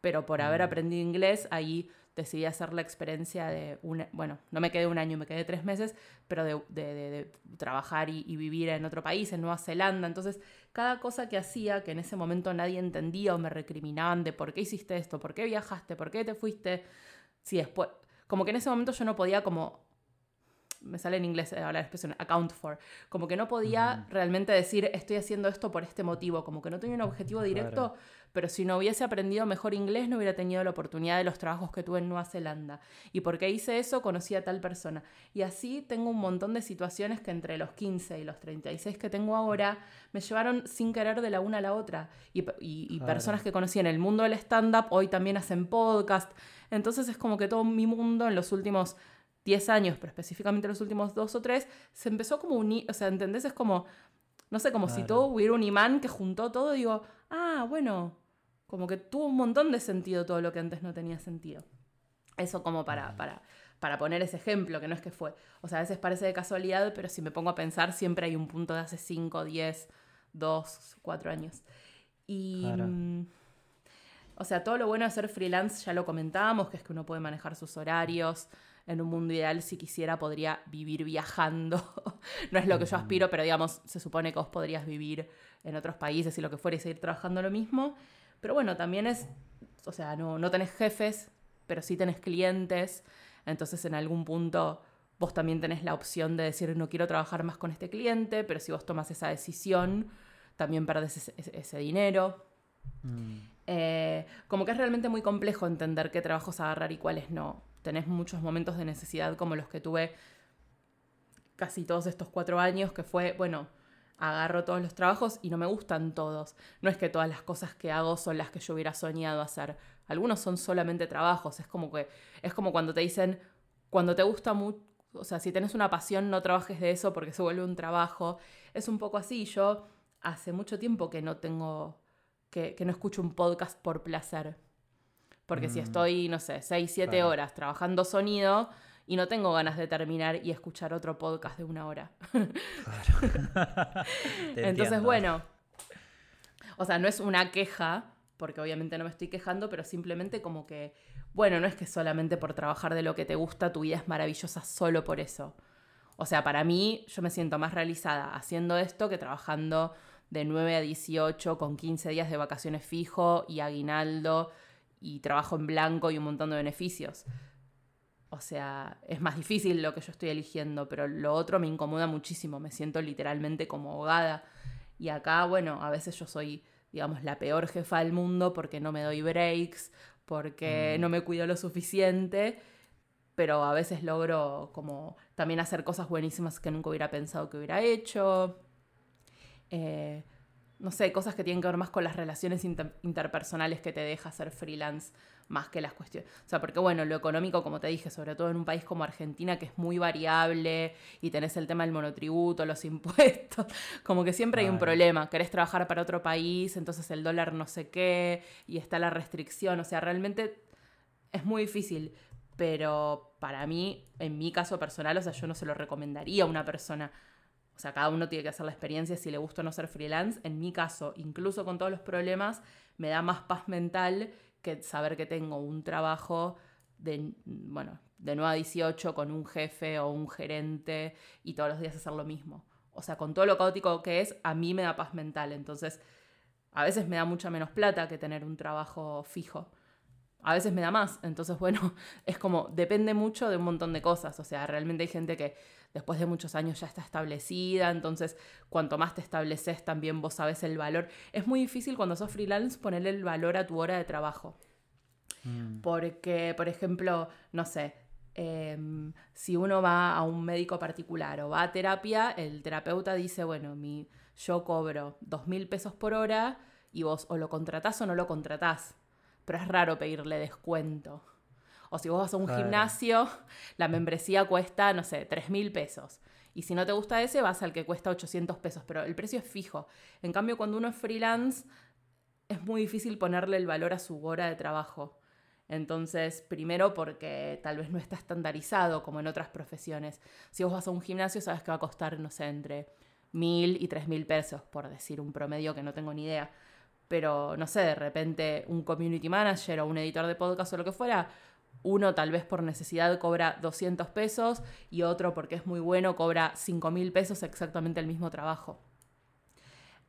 pero por haber mm. aprendido inglés ahí decidí hacer la experiencia de, un, bueno, no me quedé un año, me quedé tres meses, pero de, trabajar y, y, vivir en otro país, en Nueva Zelanda. Entonces, cada cosa que hacía, que en ese momento nadie entendía o me recriminaban de por qué hiciste esto, por qué viajaste, por qué te fuiste, si después, como que en ese momento yo no podía como me sale en inglés hablar la expresión account for, como que no podía realmente decir estoy haciendo esto por este motivo, como que no tenía un objetivo directo, pero si no hubiese aprendido mejor inglés no hubiera tenido la oportunidad de los trabajos que tuve en Nueva Zelanda. Y porque hice eso conocí a tal persona. Y así tengo un montón de situaciones que entre los 15 y los 36 que tengo ahora me llevaron sin querer de la una a la otra. Y, y personas que conocí en el mundo del stand-up hoy también hacen podcast. Entonces es como que todo mi mundo en los últimos 10 años, pero específicamente los últimos dos o tres, se empezó como unir, o sea, ¿entendés? Es como, no sé, como si todo hubiera un imán que juntó todo, digo, ah, bueno, como que tuvo un montón de sentido todo lo que antes no tenía sentido. Eso como para, para, para poner ese ejemplo, que no es que fue, o sea, a veces parece de casualidad, pero si me pongo a pensar, siempre hay un punto de hace 5, 10, 2, 4 años. Y... Mm, o sea, todo lo bueno de ser freelance ya lo comentábamos, que es que uno puede manejar sus horarios, en un mundo ideal, si quisiera, podría vivir viajando. no es lo que yo aspiro, pero digamos, se supone que vos podrías vivir en otros países y lo que fuera y seguir trabajando lo mismo. Pero bueno, también es, o sea, no, no tenés jefes, pero sí tenés clientes. Entonces en algún punto vos también tenés la opción de decir, no quiero trabajar más con este cliente, pero si vos tomas esa decisión, también perdés ese, dinero. Mm. Eh, como que es realmente muy complejo entender qué trabajos agarrar y cuáles no tenés muchos momentos de necesidad como los que tuve casi todos estos cuatro años, que fue, bueno, agarro todos los trabajos y no me gustan todos. No es que todas las cosas que hago son las que yo hubiera soñado hacer. Algunos son solamente trabajos. Es como que es como cuando te dicen, cuando te gusta mucho, o sea, si tenés una pasión, no trabajes de eso porque se vuelve un trabajo. Es un poco así. Yo hace mucho tiempo que no tengo, que, que no escucho un podcast por placer. Porque si mm. estoy, no sé, 6, 7 horas trabajando sonido y no tengo ganas de terminar y escuchar otro podcast de una hora. Claro. Entonces, bueno, o sea, no es una queja, porque obviamente no me estoy quejando, pero simplemente como que bueno, no es que solamente por trabajar de lo que te gusta tu vida es maravillosa solo por eso. O sea, para mí yo me siento más realizada haciendo esto que trabajando de 9 a 18 con 15 días de vacaciones fijo y aguinaldo y trabajo en blanco y un montón de beneficios. O sea, es más difícil lo que yo estoy eligiendo, pero lo otro me incomoda muchísimo, me siento literalmente como ahogada. Y acá, bueno, a veces yo soy, digamos, la peor jefa del mundo porque no me doy breaks, porque mm. no me cuido lo suficiente, pero a veces logro como también hacer cosas buenísimas que nunca hubiera pensado que hubiera hecho. Eh, no sé, cosas que tienen que ver más con las relaciones interpersonales que te deja ser freelance, más que las cuestiones. O sea, porque bueno, lo económico, como te dije, sobre todo en un país como Argentina, que es muy variable y tenés el tema del monotributo, los impuestos, como que siempre hay un problema. Querés trabajar para otro país, entonces el dólar no sé qué, y está la restricción. O sea, realmente es muy difícil. Pero para mí, en mi caso personal, o sea, yo no se lo recomendaría a una persona o sea, cada uno tiene que hacer la experiencia si le gusta o no ser freelance. En mi caso, incluso con todos los problemas, me da más paz mental que saber que tengo un trabajo de, bueno, de 9 a 18 con un jefe o un gerente y todos los días hacer lo mismo. O sea, con todo lo caótico que es, a mí me da paz mental. Entonces, a veces me da mucha menos plata que tener un trabajo fijo a veces me da más. Entonces, bueno, es como, depende mucho de un montón de cosas. O sea, realmente hay gente que después de muchos años ya está establecida, entonces cuanto más te estableces también vos sabes el valor. Es muy difícil cuando sos freelance ponerle el valor a tu hora de trabajo. Mm. Porque, por ejemplo, no sé, em, si uno va a un médico particular o va a terapia, el terapeuta dice, bueno, mi, yo cobro dos mil pesos por hora y vos o lo contratás o no lo contratás pero es raro pedirle descuento. O si vos vas a un gimnasio, la membresía cuesta, no sé, 3 mil pesos. Y si no te gusta ese, vas al que cuesta 800 pesos, pero el precio es fijo. En cambio, cuando uno es freelance, es muy difícil ponerle el valor a su hora de trabajo. Entonces, primero porque tal vez no está estandarizado como en otras profesiones. Si vos vas a un gimnasio, sabes que va a costar, no sé, entre mil y tres mil pesos, por decir un promedio que no tengo ni idea pero no sé, de repente un community manager o un editor de podcast o lo que fuera, uno tal vez por necesidad cobra 200 pesos y otro porque es muy bueno cobra 5 mil pesos exactamente el mismo trabajo.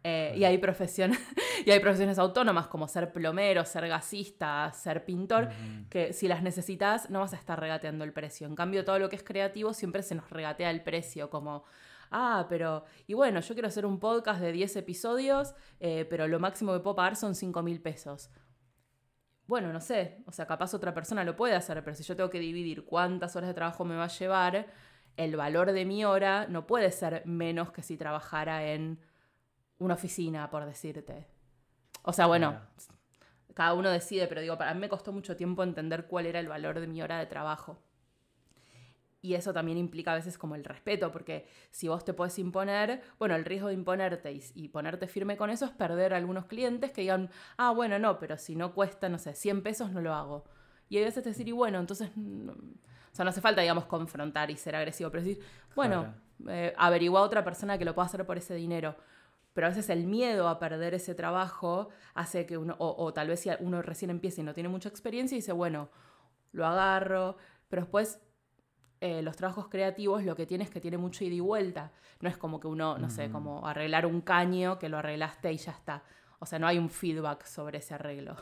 Eh, y, hay profesiones, y hay profesiones autónomas como ser plomero, ser gasista, ser pintor, que si las necesitas no vas a estar regateando el precio. En cambio, todo lo que es creativo siempre se nos regatea el precio, como ah, pero, y bueno, yo quiero hacer un podcast de 10 episodios, eh, pero lo máximo que puedo pagar son 5 mil pesos. Bueno, no sé, o sea, capaz otra persona lo puede hacer, pero si yo tengo que dividir cuántas horas de trabajo me va a llevar, el valor de mi hora no puede ser menos que si trabajara en una oficina, por decirte. O sea, bueno, cada uno decide, pero digo, para mí me costó mucho tiempo entender cuál era el valor de mi hora de trabajo. Y eso también implica a veces como el respeto, porque si vos te puedes imponer, bueno, el riesgo de imponerte y, ponerte firme con eso es perder a algunos clientes que digan, ah, bueno, no, pero si no cuesta, no sé, 100 pesos no lo hago. Y hay veces decir, y bueno, entonces, o sea, no hace falta, digamos, confrontar y ser agresivo, pero decir, bueno, eh, averigua a otra persona que lo pueda hacer por ese dinero. Pero a veces el miedo a perder ese trabajo hace que uno, o, o tal vez si uno recién empieza y no tiene mucha experiencia, y dice, bueno, lo agarro, pero después eh, los trabajos creativos lo que tiene es que tiene mucho ida y vuelta. No es como que uno, no sé, mm. como arreglar un caño que lo arreglaste y ya está. O sea, no hay un feedback sobre ese arreglo.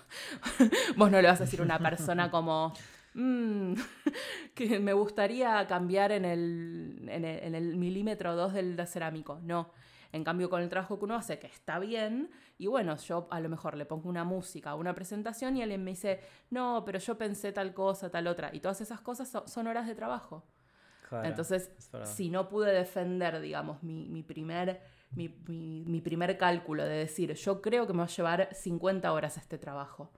Vos no le vas a decir a una persona como, mm, que me gustaría cambiar en el, en el, en el milímetro 2 del cerámico. No. En cambio, con el trabajo que uno hace, que está bien, y bueno, yo a lo mejor le pongo una música, una presentación y alguien me dice, no, pero yo pensé tal cosa, tal otra. Y todas esas cosas son, horas de trabajo. Entonces, si no pude defender, digamos, mi, primer, mi, mi, primer cálculo de decir, yo creo que me va a llevar 50 horas este trabajo.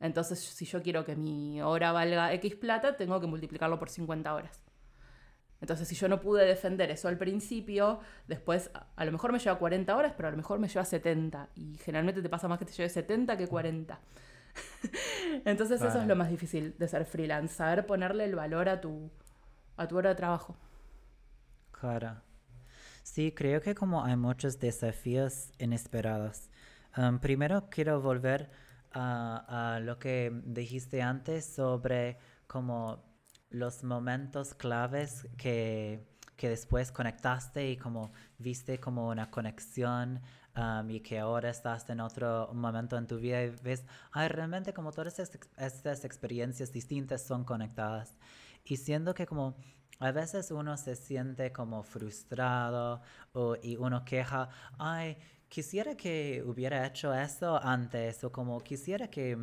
Entonces, si yo quiero que mi hora valga X plata, tengo que multiplicarlo por 50 horas. Entonces, si yo no pude defender eso al principio, después a lo mejor me lleva 40 horas, pero a lo mejor me lleva 70. Y generalmente te pasa más que te lleve 70 que 40. Entonces, eso es lo más difícil de ser freelance, saber ponerle el valor a tu, a tu hora de trabajo. Claro. Sí, creo que como hay muchos desafíos inesperados. Um, primero quiero volver a, a lo que dijiste antes sobre como los momentos claves que, que después conectaste y como viste como una conexión um, y que ahora estás en otro momento en tu vida y ves, ay, realmente como todas estas experiencias distintas son conectadas. Y siendo que como a veces uno se siente como frustrado o, y uno queja, ay, quisiera que hubiera hecho eso antes o como quisiera que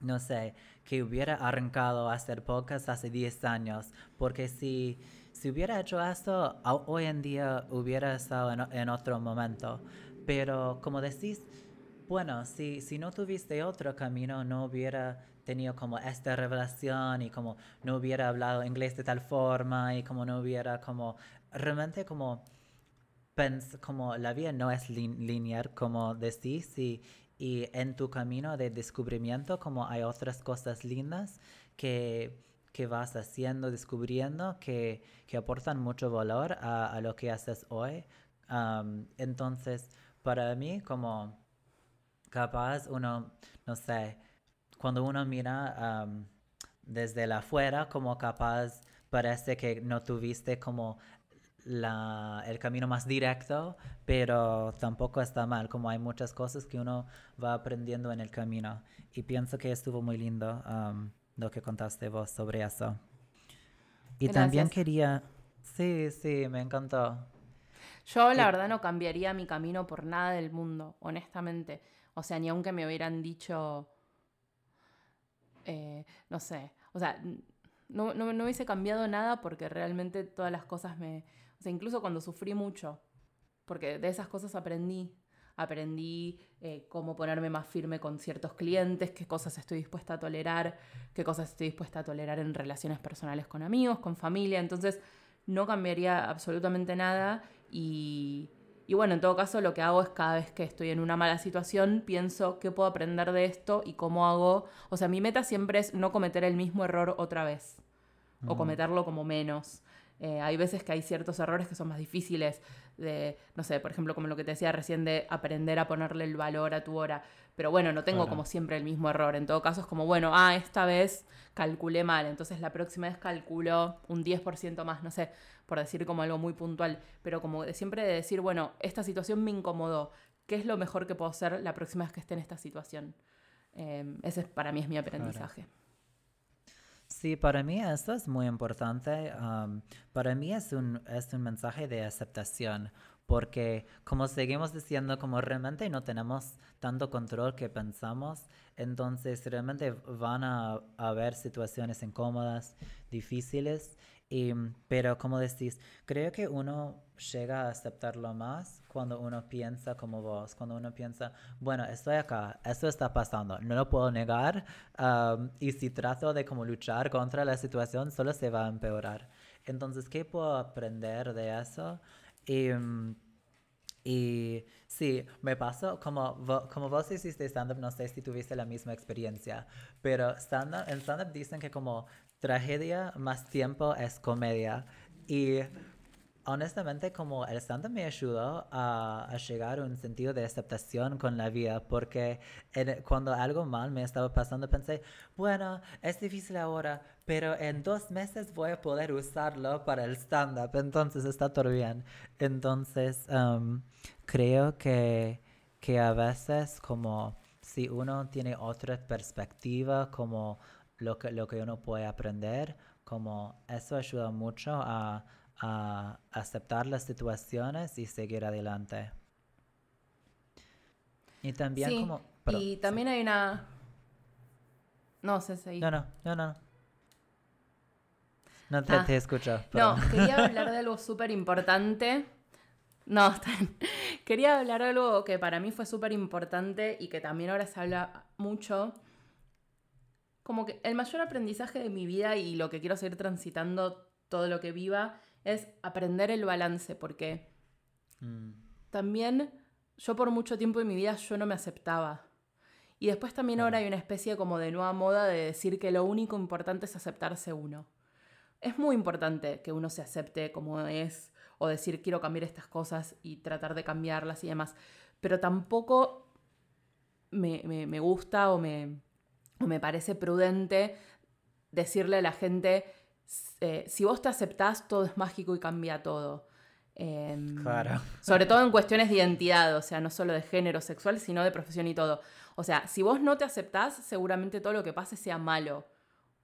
no sé, que hubiera arrancado a hacer podcast hace 10 años, porque si, si hubiera hecho esto, hoy en día hubiera estado en, otro momento. Pero como decís, bueno, si, si no tuviste otro camino, no hubiera tenido como esta revelación y como no hubiera hablado inglés de tal forma y como no hubiera como realmente como como la vida no es lineal como decís y, y en tu camino de descubrimiento como hay otras cosas lindas que, que vas haciendo, descubriendo, que, que aportan mucho valor a, a, lo que haces hoy. entonces, para mí, como capaz uno, no sé, cuando uno mira desde afuera, como capaz parece que no tuviste como la, el camino más directo, pero tampoco está mal, como hay muchas cosas que uno va aprendiendo en el camino. Y pienso que estuvo muy lindo um, lo que contaste vos sobre eso. Y también quería... Sí, sí, me encantó. Yo la verdad no cambiaría mi camino por nada del mundo, honestamente. O sea, ni aunque me hubieran dicho, eh, no sé, o sea, no, no, no, hubiese cambiado nada porque realmente todas las cosas me, o sea, incluso cuando sufrí mucho, porque de esas cosas aprendí. Aprendí eh, cómo ponerme más firme con ciertos clientes, qué cosas estoy dispuesta a tolerar, qué cosas estoy dispuesta a tolerar en relaciones personales con amigos, con familia. Entonces, no cambiaría absolutamente nada y, y bueno, en todo caso lo que hago es cada vez que estoy en una mala situación, pienso qué puedo aprender de esto y cómo hago. O sea, mi meta siempre es no cometer el mismo error otra vez o cometerlo como menos. Eh, hay veces que hay ciertos errores que son más difíciles de, no sé, por ejemplo, como lo que te decía recién de aprender a ponerle el valor a tu hora. Pero bueno, no tengo como siempre el mismo error. En todo caso es como, bueno, ah, esta vez calculé mal, entonces la próxima vez calculo un 10% más, no sé, por decir como algo muy puntual. Pero como de siempre de decir, bueno, esta situación me incomodó. ¿Qué es lo mejor que puedo hacer la próxima vez que esté en esta situación? Eh, ese para mí es mi aprendizaje. Sí, para mí esto es muy importante. para mí es un, es un mensaje de aceptación, porque como seguimos diciendo, como realmente no tenemos tanto control que pensamos, entonces realmente van a haber situaciones incómodas, difíciles, y, pero como decís, creo que uno llega a aceptarlo más cuando uno piensa como vos, cuando uno piensa, bueno, estoy acá, esto está pasando, no lo puedo negar y si trato de como luchar contra la situación solo se va a empeorar. Entonces, ¿qué puedo aprender de eso? Y, y sí, me pasó, como, como vos hiciste stand-up, no sé si tuviste la misma experiencia, pero stand en stand-up dicen que como tragedia más tiempo es comedia. Y honestamente, como el stand me ayudó a, llegar a un sentido de aceptación con la vida, porque cuando algo mal me estaba pasando, pensé, bueno, es difícil ahora, pero en dos meses voy a poder usarlo para el stand-up, entonces está todo bien. Entonces, um, creo que, que a veces como si uno tiene otra perspectiva, como lo que, lo que uno puede aprender, como eso ayuda mucho a, a aceptar las situaciones y seguir adelante. Y también como... y también hay una... No, sé si... No, no, no, no. No te, ah. te escucho. No, quería hablar de algo súper importante. No, quería hablar de algo que para mí fue súper importante y que también ahora se habla mucho, como que el mayor aprendizaje de mi vida y lo que quiero seguir transitando todo lo que viva es aprender el balance, porque mm. también yo por mucho tiempo en mi vida yo no me aceptaba. Y después también ahora hay una especie como de nueva moda de decir que lo único importante es aceptarse uno. Es muy importante que uno se acepte como es o decir quiero cambiar estas cosas y tratar de cambiarlas y demás, pero tampoco me, me, gusta o me, o me parece prudente decirle a la gente, eh, si vos te aceptás, todo es mágico y cambia todo. Em, claro. Sobre todo en cuestiones de identidad, o sea, no solo de género sexual, sino de profesión y todo. O sea, si vos no te aceptás, seguramente todo lo que pase sea malo.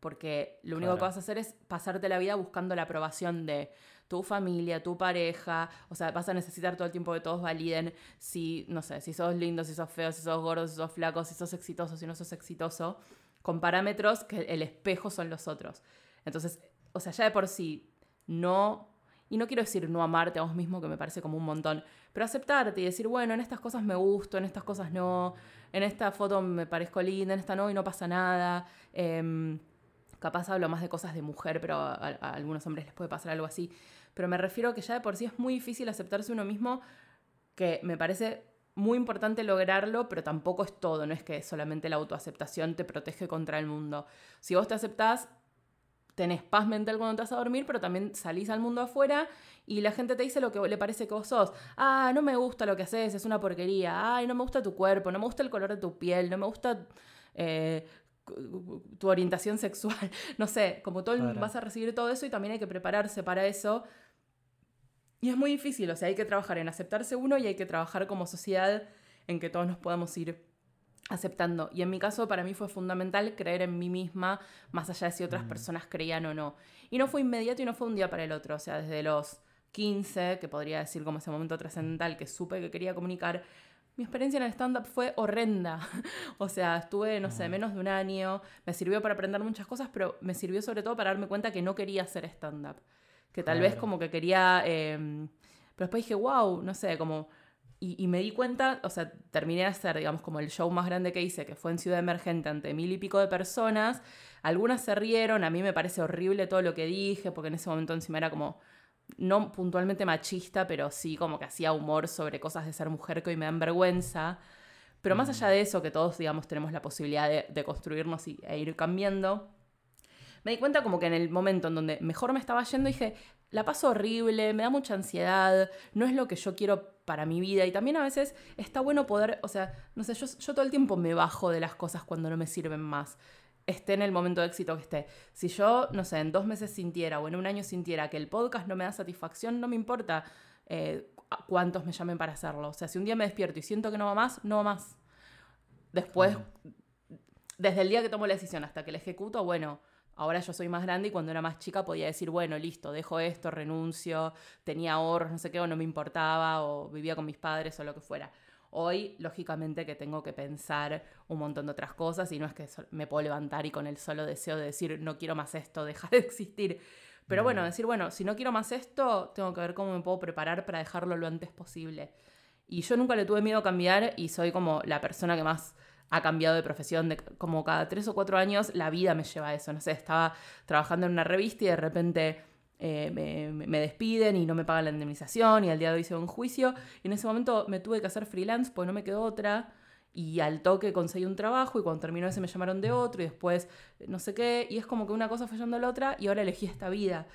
Porque lo único que vas a hacer es pasarte la vida buscando la aprobación de tu familia, tu pareja. O sea, vas a necesitar todo el tiempo que todos validen si, no sé, si sos lindo, si sos feo, si sos gordo, si sos flaco, si sos exitoso, si no sos exitoso. Con parámetros que el espejo son los otros. Entonces, o sea, ya de por sí, no y no quiero decir no amarte a vos mismo, que me parece como un montón, pero aceptarte y decir, bueno, en estas cosas me gusto, en estas cosas no, en esta foto me parezco linda, en esta no y no pasa nada. Em, capaz hablo más de cosas de mujer, pero a, algunos hombres les puede pasar algo así. Pero me refiero a que ya de por sí es muy difícil aceptarse uno mismo, que me parece muy importante lograrlo, pero tampoco es todo, no es que solamente la autoaceptación te protege contra el mundo. Si vos te aceptás, tenés paz mental cuando te vas a dormir, pero también salís al mundo afuera y la gente te dice lo que le parece que vos sos. Ah, no me gusta lo que haces, es una porquería. Ay, no me gusta tu cuerpo, no me gusta el color de tu piel, no me gusta eh, tu orientación sexual. No sé, como todo vas a recibir todo eso y también hay que prepararse para eso. Y es muy difícil, o sea, hay que trabajar en aceptarse uno y hay que trabajar como sociedad en que todos nos podamos ir aceptando. Y en mi caso, para mí fue fundamental creer en mí misma, más allá de si otras mm. personas creían o no. Y no fue inmediato y no fue un día para el otro. O sea, desde los 15, que podría decir como ese momento trascendental que supe que quería comunicar, mi experiencia en el stand-up fue horrenda. o sea, estuve, no sé, mm. menos de un año. Me sirvió para aprender muchas cosas, pero me sirvió sobre todo para darme cuenta que no quería hacer stand-up. Que tal vez como que quería... Em, pero después dije, wow, no sé, como y, me di cuenta, o sea, terminé de hacer, digamos, como el show más grande que hice, que fue en Ciudad Emergente ante mil y pico de personas. Algunas se rieron, a mí me parece horrible todo lo que dije, porque en ese momento encima era como, no puntualmente machista, pero sí como que hacía humor sobre cosas de ser mujer que hoy me dan vergüenza. Pero más allá de eso, que todos, digamos, tenemos la posibilidad de, construirnos y, e ir cambiando, me di cuenta como que en el momento en donde mejor me estaba yendo, dije, la paso horrible, me da mucha ansiedad, no es lo que yo quiero para mi vida. Y también a veces está bueno poder, o sea, no sé, yo, yo todo el tiempo me bajo de las cosas cuando no me sirven más esté en el momento de éxito que esté. Si yo, no sé, en dos meses sintiera o en un año sintiera que el podcast no me da satisfacción, no me importa eh, cuántos me llamen para hacerlo. O sea, si un día me despierto y siento que no va más, no va más. Después, desde el día que tomo la decisión hasta que la ejecuto, bueno, Ahora yo soy más grande y cuando era más chica podía decir, bueno, listo, dejo esto, renuncio, tenía ahorros, no sé qué, o no me importaba, o vivía con mis padres o lo que fuera. Hoy, lógicamente, que tengo que pensar un montón de otras cosas y no es que me puedo levantar y con el solo deseo de decir, no quiero más esto, deja de existir. Pero bueno, decir, bueno, si no quiero más esto, tengo que ver cómo me puedo preparar para dejarlo lo antes posible. Y yo nunca le tuve miedo a cambiar y soy como la persona que más ha cambiado de profesión, de, como cada tres o cuatro años la vida me lleva a eso, no sé, estaba trabajando en una revista y de repente eh, me, despiden y no me pagan la indemnización y al día de hoy hice un juicio y en ese momento me tuve que hacer freelance pues no me quedó otra y al toque conseguí un trabajo y cuando terminó ese me llamaron de otro y después no sé qué y es como que una cosa fallando a la otra y ahora elegí esta vida.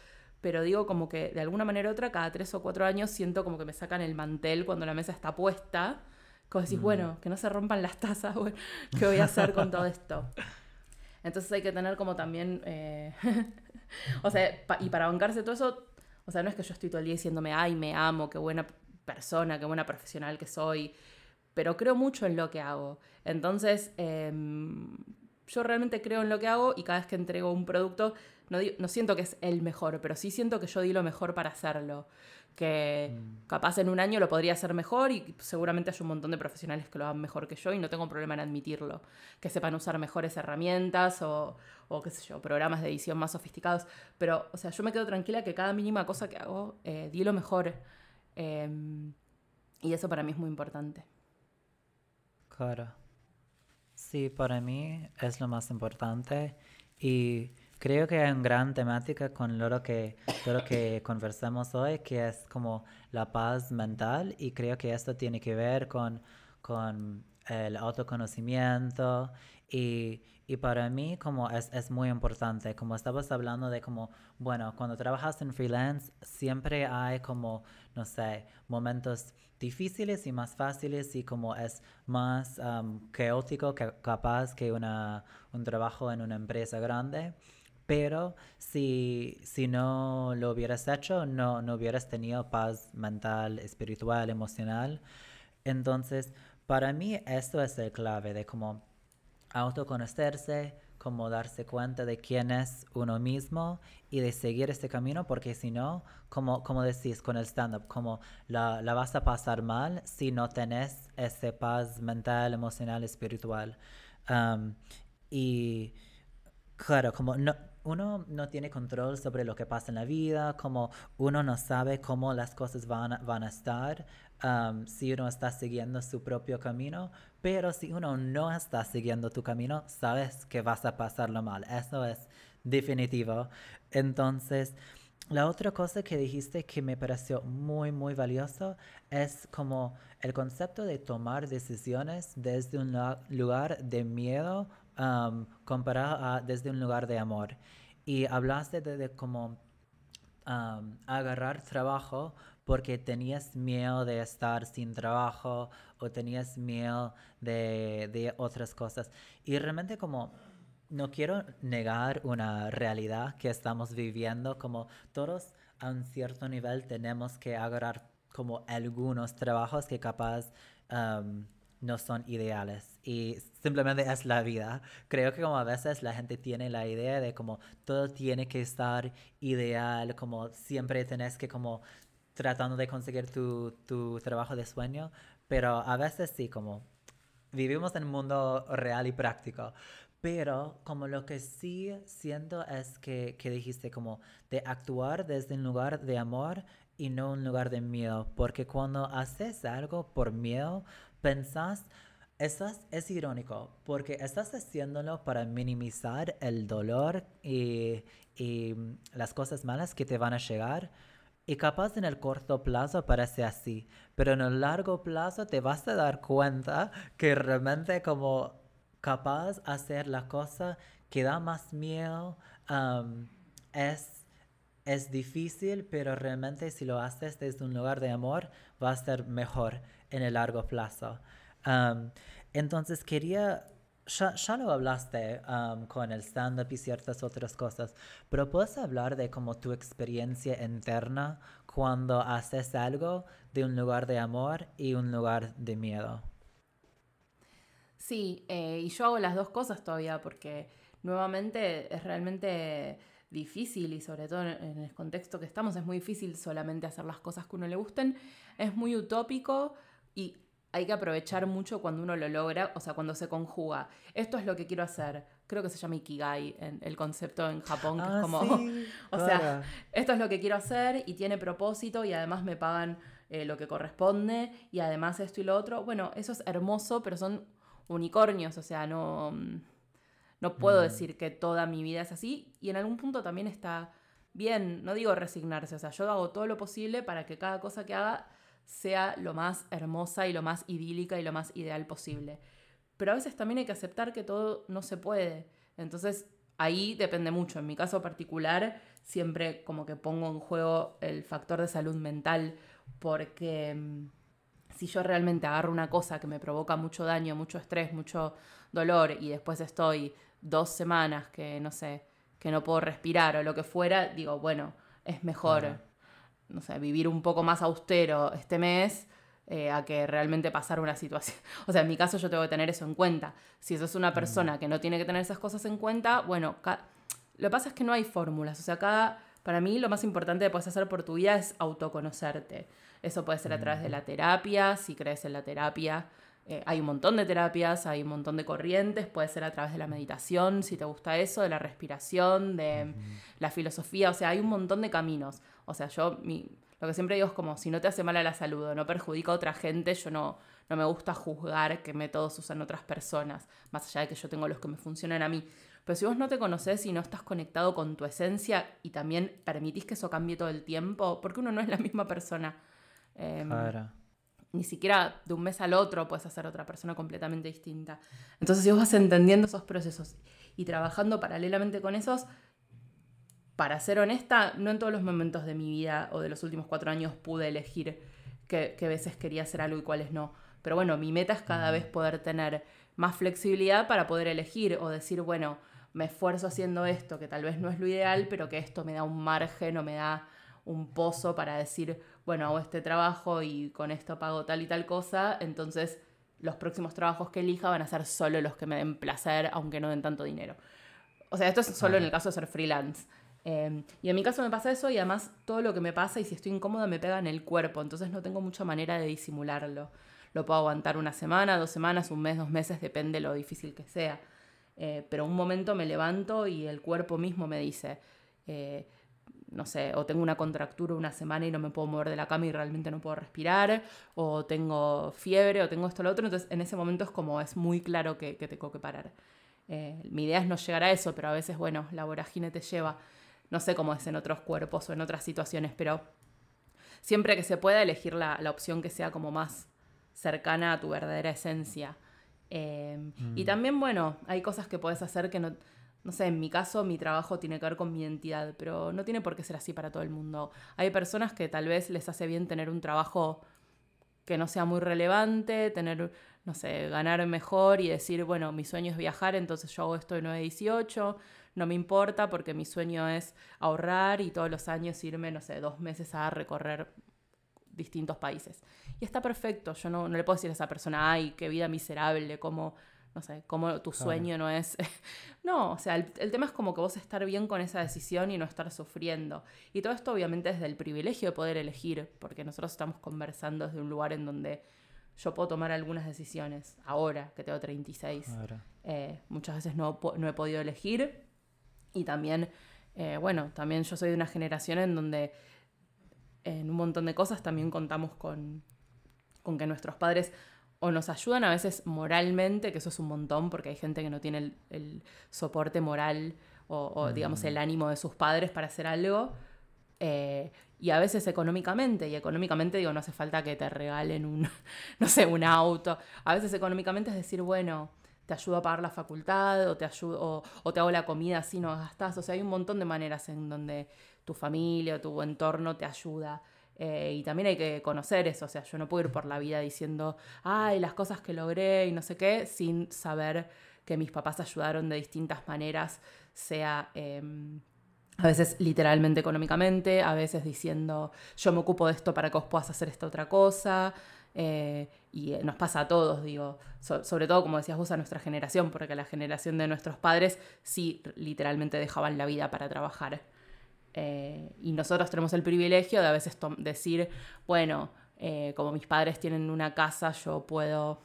Pero digo como que de alguna manera u otra, cada tres o cuatro años siento como que me sacan el mantel cuando la mesa está puesta como decís, bueno, mm. que no se rompan las tazas, ¿qué voy a hacer con todo esto? Entonces hay que tener como también, eh, o sea, y para bancarse todo eso, o sea, no es que yo estoy todo el día diciéndome, ay, me amo, qué buena persona, qué buena profesional que soy, pero creo mucho en lo que hago. Entonces, em, yo realmente creo en lo que hago y cada vez que entrego un producto, no, no siento que es el mejor, pero sí siento que yo di lo mejor para hacerlo que mm. capaz en un año lo podría hacer mejor y seguramente hay un montón de profesionales que lo hagan mejor que yo y no tengo problema en admitirlo, que sepan usar mejores herramientas o, o qué sé yo, programas de edición más sofisticados, pero o sea, yo me quedo tranquila que cada mínima cosa que hago eh, di lo mejor em, y eso para mí es muy importante. Claro. Sí, para mí es lo más importante y Creo que hay una gran temática con lo que, lo que conversamos hoy, que es como la paz mental y creo que esto tiene que ver con, con el autoconocimiento Y, y para mí como es, es, muy importante, como estabas hablando de como, bueno, cuando trabajas en freelance siempre hay como, no sé, momentos difíciles y más fáciles y como es más um, caótico que capaz que una, un trabajo en una empresa grande. Pero si, si no lo hubieras hecho, no, no hubieras tenido paz mental, espiritual, emocional. Entonces, para mí esto es el clave de cómo autoconocerse, como darse cuenta de quién es uno mismo y de seguir este camino, porque si no, como, como decís con el stand-up, como la, la, vas a pasar mal si no tenés ese paz mental, emocional, espiritual. Y claro, como no, uno no tiene control sobre lo que pasa en la vida, como uno no sabe cómo las cosas van a, estar um, si uno está siguiendo su propio camino, pero si uno no está siguiendo tu camino, sabes que vas a pasarlo mal. Eso es definitivo. Entonces, la otra cosa que dijiste que me pareció muy, muy valioso es como el concepto de tomar decisiones desde un lugar de miedo um, comparado desde un lugar de amor. Y hablaste de, um, agarrar trabajo porque tenías miedo de estar sin trabajo o tenías miedo de, de otras cosas. Y realmente como no quiero negar una realidad que estamos viviendo, como todos a un cierto nivel tenemos que agarrar como algunos trabajos que capaz no son ideales y simplemente es la vida. Creo que como a veces la gente tiene la idea de como todo tiene que estar ideal, como siempre tenés que como tratando de conseguir tu, tu trabajo de sueño, pero a veces sí, como vivimos en un mundo real y práctico. Pero como lo que sí siento es que, que dijiste como de actuar desde un lugar de amor y no un lugar de miedo, porque cuando haces algo por miedo, pensás, es irónico, porque estás haciéndolo para minimizar el dolor y, y las cosas malas que te van a llegar. Y capaz en el corto plazo parece así, pero en el largo plazo te vas a dar cuenta que realmente como capaz hacer la cosa que da más miedo es, es difícil, pero realmente si lo haces desde un lugar de amor va a ser mejor en el largo plazo. Um, entonces quería, ya, ya, lo hablaste um, con el stand-up y ciertas otras cosas, pero puedes hablar de como tu experiencia interna cuando haces algo de un lugar de amor y un lugar de miedo. Sí, eh, y yo hago las dos cosas todavía porque nuevamente es realmente difícil y sobre todo en el contexto que estamos es muy difícil solamente hacer las cosas que uno le gusten, es muy utópico y hay que aprovechar mucho cuando uno lo logra, o sea, cuando se conjuga. Esto es lo que quiero hacer. Creo que se llama Ikigai, en, el concepto en Japón, que es ah, como, o sea, esto es lo que quiero hacer y tiene propósito y además me pagan eh, lo que corresponde y además esto y lo otro. Bueno, eso es hermoso, pero son unicornios, o sea, no, no puedo mm. decir que toda mi vida es así y en algún punto también está bien, no digo resignarse, o sea, yo hago todo lo posible para que cada cosa que haga sea lo más hermosa y lo más idílica y lo más ideal posible. Pero a veces también hay que aceptar que todo no se puede. Entonces ahí depende mucho. En mi caso particular, siempre como que pongo en juego el factor de salud mental porque mm, si yo realmente agarro una cosa que me provoca mucho daño, mucho estrés, mucho dolor y después estoy dos semanas que no sé, que no puedo respirar o lo que fuera, digo, bueno, es mejor no sé, vivir un poco más austero este mes eh, a que realmente pasar una situación. O sea, en mi caso yo tengo que tener eso en cuenta. Si eso es una persona que no tiene que tener esas cosas en cuenta, bueno, lo que pasa es que no hay fórmulas. O sea, cada, para mí lo más importante que puedes hacer por tu vida es autoconocerte. Eso puede ser a través de la terapia, si crees en la terapia. Eh, hay un montón de terapias, hay un montón de corrientes, puede ser a través de la meditación, si te gusta eso, de la respiración, de la filosofía, o sea, hay un montón de caminos. O sea, yo lo que siempre digo es como, si no te hace mal a la salud o no perjudica a otra gente, yo no, no me gusta juzgar qué métodos usan otras personas, más allá de que yo tengo los que me funcionan a mí. Pero si vos no te conoces y no estás conectado con tu esencia y también permitís que eso cambie todo el tiempo, porque uno no es la misma persona. Em, ni siquiera de un mes al otro puedes hacer otra persona completamente distinta. Entonces, si vos vas entendiendo esos procesos y trabajando paralelamente con esos, para ser honesta, no en todos los momentos de mi vida o de los últimos cuatro años pude elegir qué, veces quería hacer algo y cuáles no. Pero bueno, mi meta es cada vez poder tener más flexibilidad para poder elegir o decir, bueno, me esfuerzo haciendo esto, que tal vez no es lo ideal, pero que esto me da un margen o me da un pozo para decir, bueno, hago este trabajo y con esto pago tal y tal cosa, entonces los próximos trabajos que elija van a ser solo los que me den placer, aunque no den tanto dinero. O sea, esto es solo en el caso de ser freelance. Em, y en mi caso me pasa eso y además todo lo que me pasa y si estoy incómoda me pega en el cuerpo, entonces no tengo mucha manera de disimularlo. Lo puedo aguantar una semana, dos semanas, un mes, dos meses, depende lo difícil que sea. Eh, pero un momento me levanto y el cuerpo mismo me dice, eh, no sé, o tengo una contractura una semana y no me puedo mover de la cama y realmente no puedo respirar, o tengo fiebre, o tengo esto o lo otro, entonces en ese momento es como es muy claro que, tengo que parar. Eh, mi idea es no llegar a eso, pero a veces, bueno, la vorágine te lleva, no sé cómo es en otros cuerpos o en otras situaciones, pero siempre que se pueda elegir la, la opción que sea como más cercana a tu verdadera esencia. Eh, y mm. también, bueno, hay cosas que puedes hacer que no no sé, en mi caso mi trabajo tiene que ver con mi identidad, pero no tiene por qué ser así para todo el mundo. Hay personas que tal vez les hace bien tener un trabajo que no sea muy relevante, tener, no sé, ganar mejor y decir, bueno, mi sueño es viajar, entonces yo hago esto de 9 a 18, no me importa porque mi sueño es ahorrar y todos los años irme, no sé, dos meses a recorrer distintos países. Y está perfecto, yo no, no le puedo decir a esa persona, ay, qué vida miserable, cómo no sé, como tu sueño no es... no, o sea, el, tema es como que vos estar bien con esa decisión y no estar sufriendo. Y todo esto obviamente es del privilegio de poder elegir, porque nosotros estamos conversando desde un lugar en donde yo puedo tomar algunas decisiones, ahora que tengo 36. Eh, muchas veces no, no, he podido elegir y también, eh, bueno, también yo soy de una generación en donde en un montón de cosas también contamos con, con que nuestros padres o nos ayudan a veces moralmente, que eso es un montón, porque hay gente que no tiene el, soporte moral o, digamos el mm. ánimo de sus padres para hacer algo, eh, y a veces económicamente, y económicamente digo, no hace falta que te regalen un, no sé, un auto, a veces económicamente es decir, bueno, te ayudo a pagar la facultad, o te, ayudo, o, te hago la comida así no gastas, o sea, hay un montón de maneras en donde tu familia o tu entorno te ayuda. Eh, y también hay que conocer eso, o sea, yo no puedo ir por la vida diciendo, ay, las cosas que logré y no sé qué, sin saber que mis papás ayudaron de distintas maneras, sea em, a veces literalmente económicamente, a veces diciendo, yo me ocupo de esto para que vos puedas hacer esta otra cosa. Eh, y nos pasa a todos, digo, sobre todo como decías vos a nuestra generación, porque la generación de nuestros padres sí literalmente dejaban la vida para trabajar. Eh, y nosotros tenemos el privilegio de a veces decir, bueno, eh, como mis padres tienen una casa, yo puedo,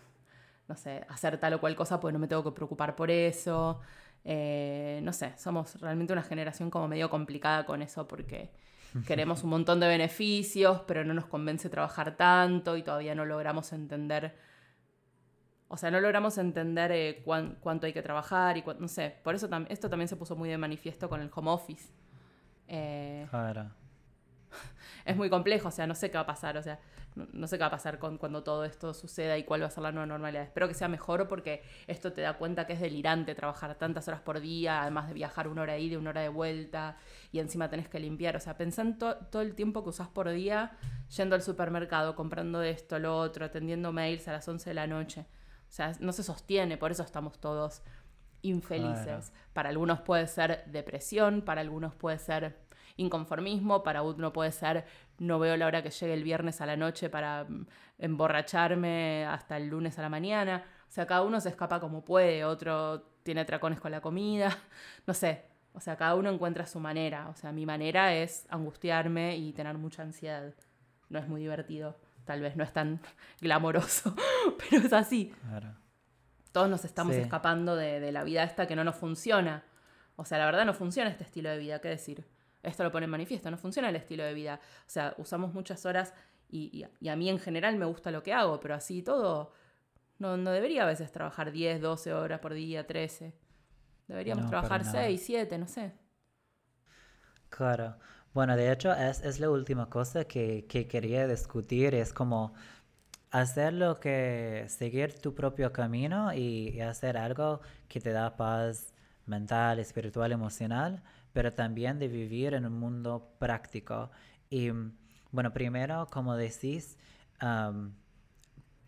no sé, hacer tal o cual cosa, pues no me tengo que preocupar por eso. Eh, no sé, somos realmente una generación como medio complicada con eso porque queremos un montón de beneficios, pero no nos convence trabajar tanto y todavía no logramos entender, o sea, no logramos entender cuánto hay que trabajar y no sé, por eso esto también se puso muy de manifiesto con el home office. Eh, es muy complejo, o sea, no sé qué va a pasar, o sea, no, sé qué va a pasar con, cuando todo esto suceda y cuál va a ser la nueva normalidad. Espero que sea mejor porque esto te da cuenta que es delirante trabajar tantas horas por día, además de viajar una hora ida y una hora de vuelta, y encima tenés que limpiar. O sea, pensá en todo el tiempo que usás por día yendo al supermercado, comprando esto, lo otro, atendiendo mails a las 11 de la noche. O sea, no se sostiene, por eso estamos todos infelices. Para algunos puede ser depresión, para algunos puede ser inconformismo, para uno puede ser no veo la hora que llegue el viernes a la noche para mm, emborracharme hasta el lunes a la mañana. O sea, cada uno se escapa como puede, otro tiene tracones con la comida, no sé. O sea, cada uno encuentra su manera. O sea, mi manera es angustiarme y tener mucha ansiedad. No es muy divertido, tal vez no es tan glamoroso, pero es así. Claro. Todos nos estamos escapando de, la vida esta que no nos funciona. O sea, la verdad no funciona este estilo de vida, ¿qué decir? Esto lo pone en manifiesto, no funciona el estilo de vida. O sea, usamos muchas horas y, a mí en general me gusta lo que hago, pero así todo, no, debería a veces trabajar 10, 12 horas por día, 13. Deberíamos trabajar 6, 7, no sé. Claro. Bueno, de hecho es, la última cosa que, que quería discutir, es como hacer lo que, seguir tu propio camino y, hacer algo que te da paz mental, espiritual, emocional, pero también de vivir en un mundo práctico. Y bueno, primero, como decís,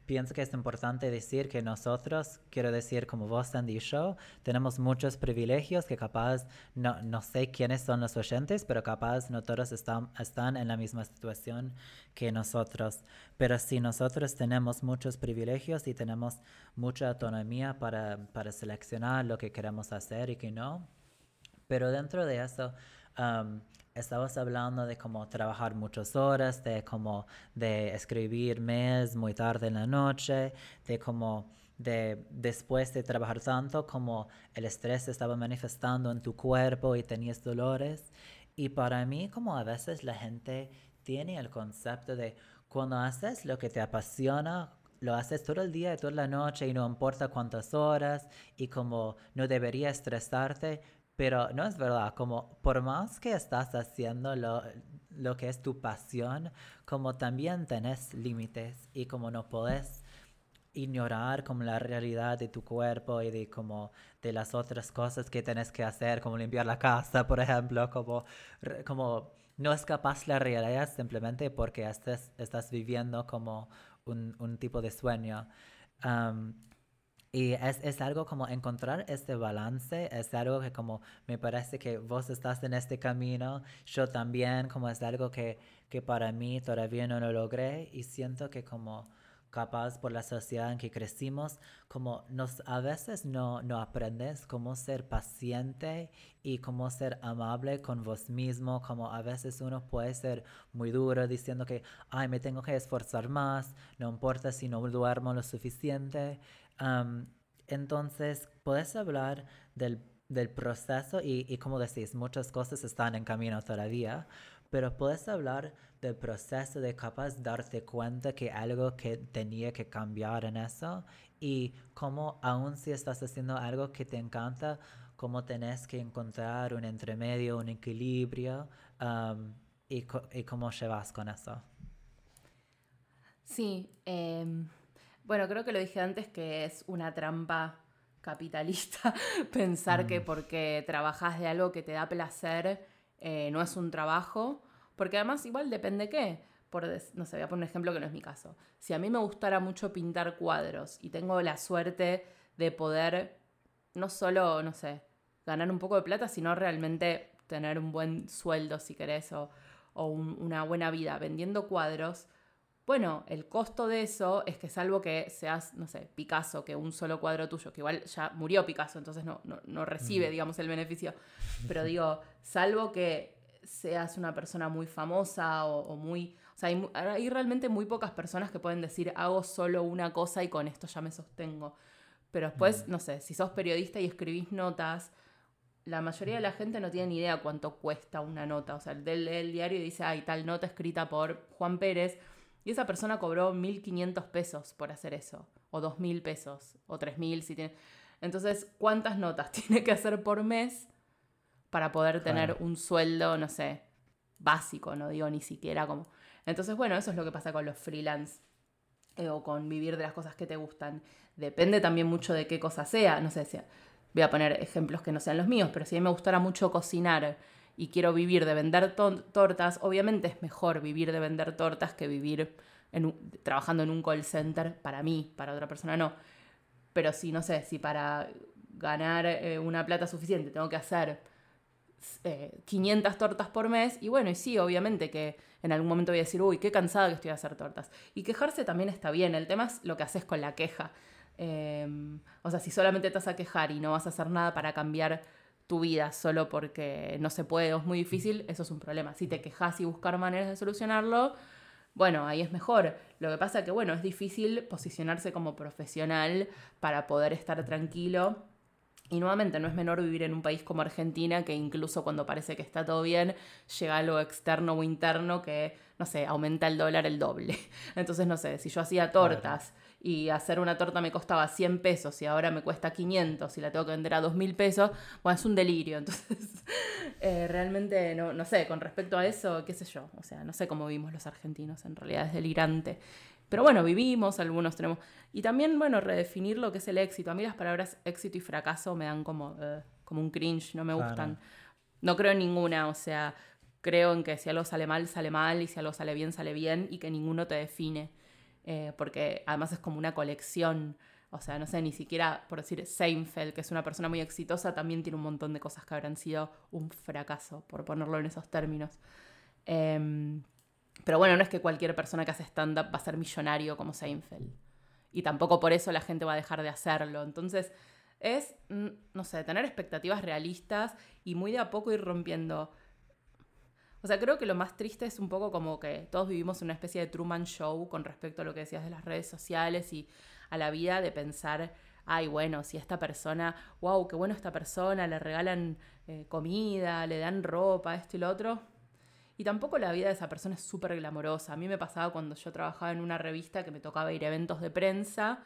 pienso que es importante decir que nosotros, quiero decir como vos, Sandy y yo, tenemos muchos privilegios que capaz, no, no sé quiénes son los oyentes, pero capaz no todos están, están en la misma situación que nosotros. Pero sí, nosotros tenemos muchos privilegios y tenemos mucha autonomía para, para seleccionar lo que queremos hacer y que no. Pero dentro de eso, estabas hablando de cómo trabajar muchas horas, de cómo de escribir mes muy tarde en la noche, de cómo de después de trabajar tanto como el estrés estaba manifestando en tu cuerpo y tenías dolores. Y para mí como a veces la gente tiene el concepto de cuando haces lo que te apasiona, lo haces todo el día y toda la noche y no importa cuántas horas y como no debería estresarte, pero no es verdad, como por más que estás haciendo lo, lo que es tu pasión, como también tenés límites y como no puedes ignorar como la realidad de tu cuerpo y de como de las otras cosas que tienes que hacer, como limpiar la casa, por ejemplo, como, como no es capaz la realidad simplemente porque estás, estás viviendo como un, un tipo de sueño. Y es, es, algo como encontrar este balance, es algo que como me parece que vos estás en este camino, yo también, como es algo que, que para mí todavía no lo logré y siento que como capaz por la sociedad en que crecimos, como nos a veces no, no aprendes cómo ser paciente y cómo ser amable con vos mismo, como a veces uno puede ser muy duro diciendo que, ay, me tengo que esforzar más, no importa si no duermo lo suficiente entonces, puedes hablar del, proceso y, como decís, muchas cosas están en camino todavía, pero puedes hablar del proceso de capaz darte cuenta que algo que tenía que cambiar en eso y cómo aún si estás haciendo algo que te encanta, cómo tenés que encontrar un entremedio, un equilibrio y, y, cómo llevas con eso. Sí, em, bueno, creo que lo dije antes que es una trampa capitalista pensar que mm. porque trabajas de algo que te da placer eh, no es un trabajo, porque además igual depende qué. Por, no sé, voy a poner un ejemplo que no es mi caso. Si a mí me gustara mucho pintar cuadros y tengo la suerte de poder no solo, no sé, ganar un poco de plata, sino realmente tener un buen sueldo, si querés, o, una buena vida vendiendo cuadros, bueno, el costo de eso es que salvo que seas, no sé, Picasso, que un solo cuadro tuyo, que igual ya murió Picasso, entonces no, no, recibe, digamos, el beneficio. Pero digo, salvo que seas una persona muy famosa o, muy... O sea, hay, hay, realmente muy pocas personas que pueden decir, hago solo una cosa y con esto ya me sostengo. Pero después, no sé, si sos periodista y escribís notas, la mayoría de la gente no tiene ni idea cuánto cuesta una nota. O sea, el del diario dice, hay tal nota escrita por Juan Pérez y esa persona cobró 1.500 pesos por hacer eso, o 2.000 pesos, o 3.000 si tiene... Entonces, ¿cuántas notas tiene que hacer por mes para poder tener un sueldo, no sé, básico, no digo ni siquiera como... Entonces, bueno, eso es lo que pasa con los freelance eh, o con vivir de las cosas que te gustan. Depende también mucho de qué cosa sea, no sé si... Voy a poner ejemplos que no sean los míos, pero si a mí me gustara mucho cocinar y quiero vivir de vender tortas, obviamente es mejor vivir de vender tortas que vivir trabajando en un call center para mí, para otra persona no. Pero si, no sé, si para ganar eh, una plata suficiente tengo que hacer 500 eh, tortas por mes, y bueno, y sí, obviamente que en algún momento voy a decir, uy, qué cansada que estoy de hacer tortas. Y quejarse también está bien, el tema es lo que haces con la queja. Em, o sea, si solamente te vas a quejar y no vas a hacer nada para cambiar tu vida solo porque no se puede o es muy difícil, eso es un problema. Si te quejas y buscar maneras de solucionarlo, bueno, ahí es mejor. Lo que pasa que, bueno, es difícil posicionarse como profesional para poder estar tranquilo. Y nuevamente, no es menor vivir en un país como Argentina, que incluso cuando parece que está todo bien, llega algo externo o interno que no sé, aumenta el dólar el doble. Entonces, no sé, si yo hacía tortas y hacer una torta me costaba 100 pesos y ahora me cuesta 500 y la tengo que vender a 2.000 pesos, bueno, es un delirio. Entonces, eh, realmente, no, no sé, con respecto a eso, qué sé yo, o sea, no sé cómo vivimos los argentinos, en realidad es delirante. Pero bueno, vivimos, algunos tenemos... Y también, bueno, redefinir lo que es el éxito. A mí las palabras éxito y fracaso me dan como, eh, como un cringe, no me gustan. No creo en ninguna, o sea, creo en que si algo sale mal, sale mal, y si algo sale bien, sale bien, y que ninguno te define. Eh, porque además es como una colección. O sea, no sé, ni siquiera, por decir, Seinfeld, que es una persona muy exitosa, también tiene un montón de cosas que habrán sido un fracaso, por ponerlo en esos términos. Em, pero bueno, no es que cualquier persona que hace stand-up va a ser millonario como Seinfeld. Y tampoco por eso la gente va a dejar de hacerlo. Entonces, es, mm, no sé, tener expectativas realistas y muy de a poco ir rompiendo. O sea, creo que lo más triste es un poco como que todos vivimos una especie de Truman Show con respecto a lo que decías de las redes sociales y a la vida de pensar, ay, bueno, si esta persona, wow, qué bueno esta persona, le regalan eh, comida, le dan ropa, esto y lo otro. Y tampoco la vida de esa persona es súper glamorosa. A mí me pasaba cuando yo trabajaba en una revista que me tocaba ir a eventos de prensa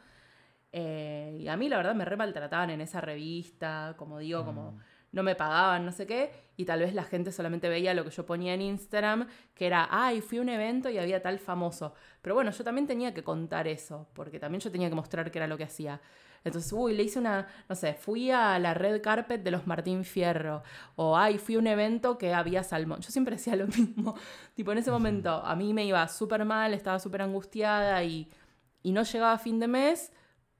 eh, y a mí la verdad me re maltrataban en esa revista, como digo, como mm. No me pagaban, no sé qué, y tal vez la gente solamente veía lo que yo ponía en Instagram, que era, ay, fui a un evento y había tal famoso. Pero bueno, yo también tenía que contar eso, porque también yo tenía que mostrar qué era lo que hacía. Entonces, uy, le hice una, no sé, fui a la red carpet de los Martín Fierro, o ay, fui a un evento que había salmón. Yo siempre decía lo mismo, tipo en ese momento a mí me iba súper mal, estaba súper angustiada y, y no llegaba a fin de mes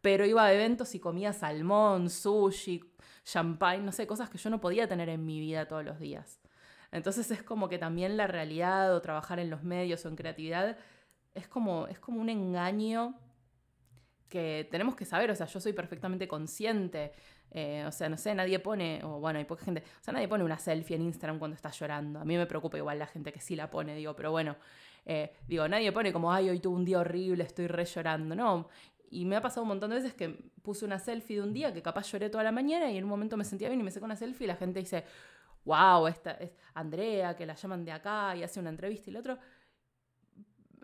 pero iba a eventos y comía salmón, sushi, champagne, no sé, cosas que yo no podía tener en mi vida todos los días. Entonces es como que también la realidad o trabajar en los medios o en creatividad es como, es como un engaño que tenemos que saber, o sea, yo soy perfectamente consciente, eh, o sea, no sé, nadie pone, o bueno, hay poca gente, o sea, nadie pone una selfie en Instagram cuando está llorando, a mí me preocupa igual la gente que sí la pone, digo, pero bueno, eh, digo, nadie pone como, ay, hoy tuve un día horrible, estoy re llorando, no, y me ha pasado un montón de veces que puse una selfie de un día que capaz lloré toda la mañana y en un momento me sentía bien y me saco una selfie y la gente dice, wow, esta es Andrea, que la llaman de acá y hace una entrevista y el otro.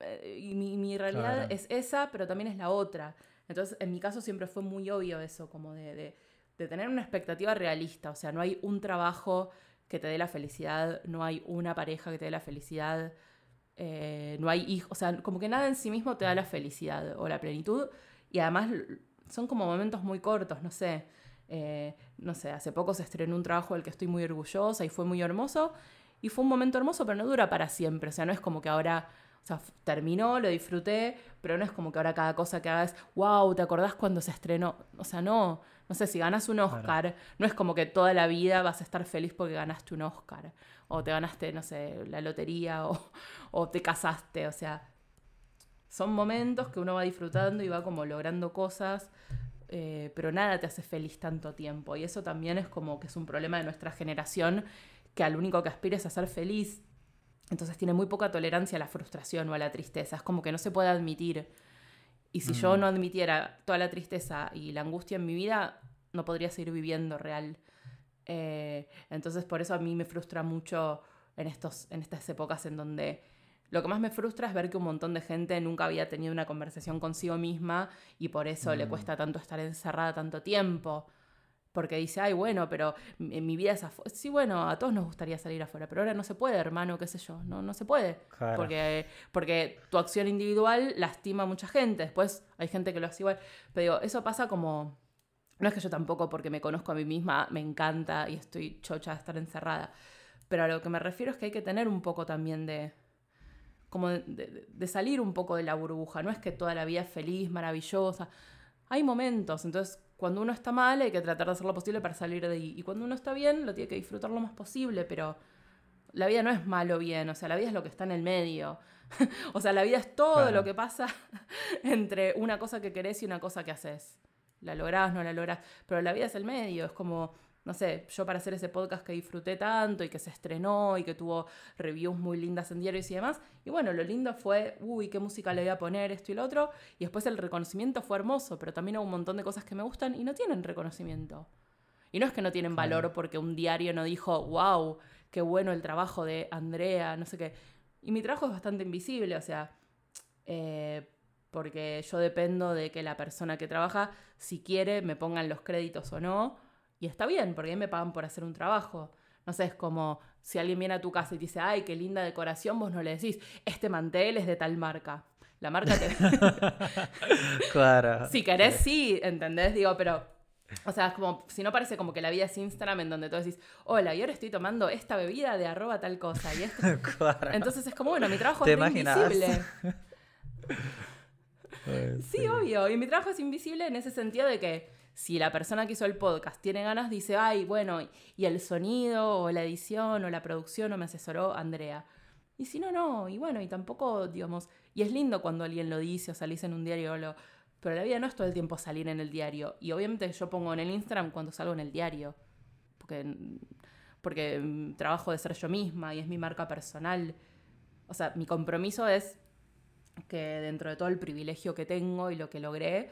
Eh, y mi, realidad es esa, pero también es la otra. Entonces, en mi caso siempre fue muy obvio eso, como de, tener una expectativa realista. O sea, no hay un trabajo que te dé la felicidad, no hay una pareja que te dé la felicidad, eh, no hay hijos. O sea, como que nada en sí mismo te da la felicidad o la plenitud y además son como momentos muy cortos, no sé. Eh, no sé, hace poco se estrenó un trabajo del que estoy muy orgullosa y fue muy hermoso. Y fue un momento hermoso, pero no dura para siempre. O sea, no es como que ahora, o sea, terminó, lo disfruté, pero no es como que ahora cada cosa que hagas, wow, ¿te acordás cuando se estrenó? O sea, no. No sé, si ganas un Oscar, no es como que toda la vida vas a estar feliz porque ganaste un Oscar. O te ganaste, no sé, la lotería o, o te casaste. O sea, son momentos que uno va disfrutando y va como logrando cosas, eh, pero nada te hace feliz tanto tiempo. Y eso también es como que es un problema de nuestra generación, que al único que aspira es a ser feliz. Entonces tiene muy poca tolerancia a la frustración o a la tristeza. Es como que no se puede admitir. Y si yo mm. no admitiera toda la tristeza y la angustia en mi vida, no podría seguir viviendo real. Eh, entonces por eso a mí me frustra mucho en, estos, en estas épocas en donde lo que más me frustra es ver que un montón de gente nunca había tenido una conversación consigo misma y por eso le mm. cuesta tanto estar encerrada tanto tiempo. Porque dice, ay, bueno, pero en mi vida es afuera. Sí, bueno, a todos nos gustaría salir afuera, pero ahora no se puede, hermano, qué sé yo. No, no se puede. Porque, porque tu acción individual lastima a mucha gente. Después hay gente que lo hace igual. Pero digo, eso pasa como. No es que yo tampoco, porque me conozco a mí misma, me encanta y estoy chocha de estar encerrada. Pero a lo que me refiero es que hay que tener un poco también de, como de, salir un poco de la burbuja. No es que toda la vida es feliz, maravillosa. Hay momentos, entonces cuando uno está mal hay que tratar de hacer lo posible para salir de ahí. Y cuando uno está bien lo tiene que disfrutar lo más posible, pero la vida no es malo o bien, o sea, la vida es lo que está en el medio. o sea, la vida es todo lo que pasa entre una cosa que querés y una cosa que haces. La lográs, no la lográs, pero la vida es el medio, es como no sé, yo para hacer ese podcast que disfruté tanto y que se estrenó y que tuvo reviews muy lindas en diarios y demás. Y bueno, lo lindo fue, uy, qué música le voy a poner, esto y lo otro. Y después el reconocimiento fue hermoso, pero también hubo un montón de cosas que me gustan y no tienen reconocimiento. Y no es que no tienen valor porque un diario no dijo, wow, qué bueno el trabajo de Andrea, no sé qué. Y mi trabajo es bastante invisible, o sea, eh, porque yo dependo de que la persona que trabaja, si quiere, me pongan los créditos o no. Y está bien, porque a mí me pagan por hacer un trabajo. No sé, es como si alguien viene a tu casa y te dice, ay, qué linda decoración, vos no le decís, este mantel es de tal marca. La marca te... claro. si querés, sí, ¿entendés? Digo, pero o sea, es como, si no parece como que la vida es Instagram en donde tú decís, hola, y ahora estoy tomando esta bebida de arroba tal cosa. Y claro. Entonces es como, bueno, mi trabajo es invisible. sí, obvio. Y mi trabajo es invisible en ese sentido de que si la persona que hizo el podcast tiene ganas, dice, ay, bueno, y el sonido, o la edición, o la producción, o me asesoró Andrea. Y si no, no. Y bueno, y tampoco, digamos, y es lindo cuando alguien lo dice o salís en un diario lo pero la vida no es todo el tiempo salir en el diario. Y obviamente yo pongo en el Instagram cuando salgo en el diario. Porque, porque mm, trabajo de ser yo misma y es mi marca personal. O sea, mi compromiso es que dentro de todo el privilegio que tengo y lo que logré,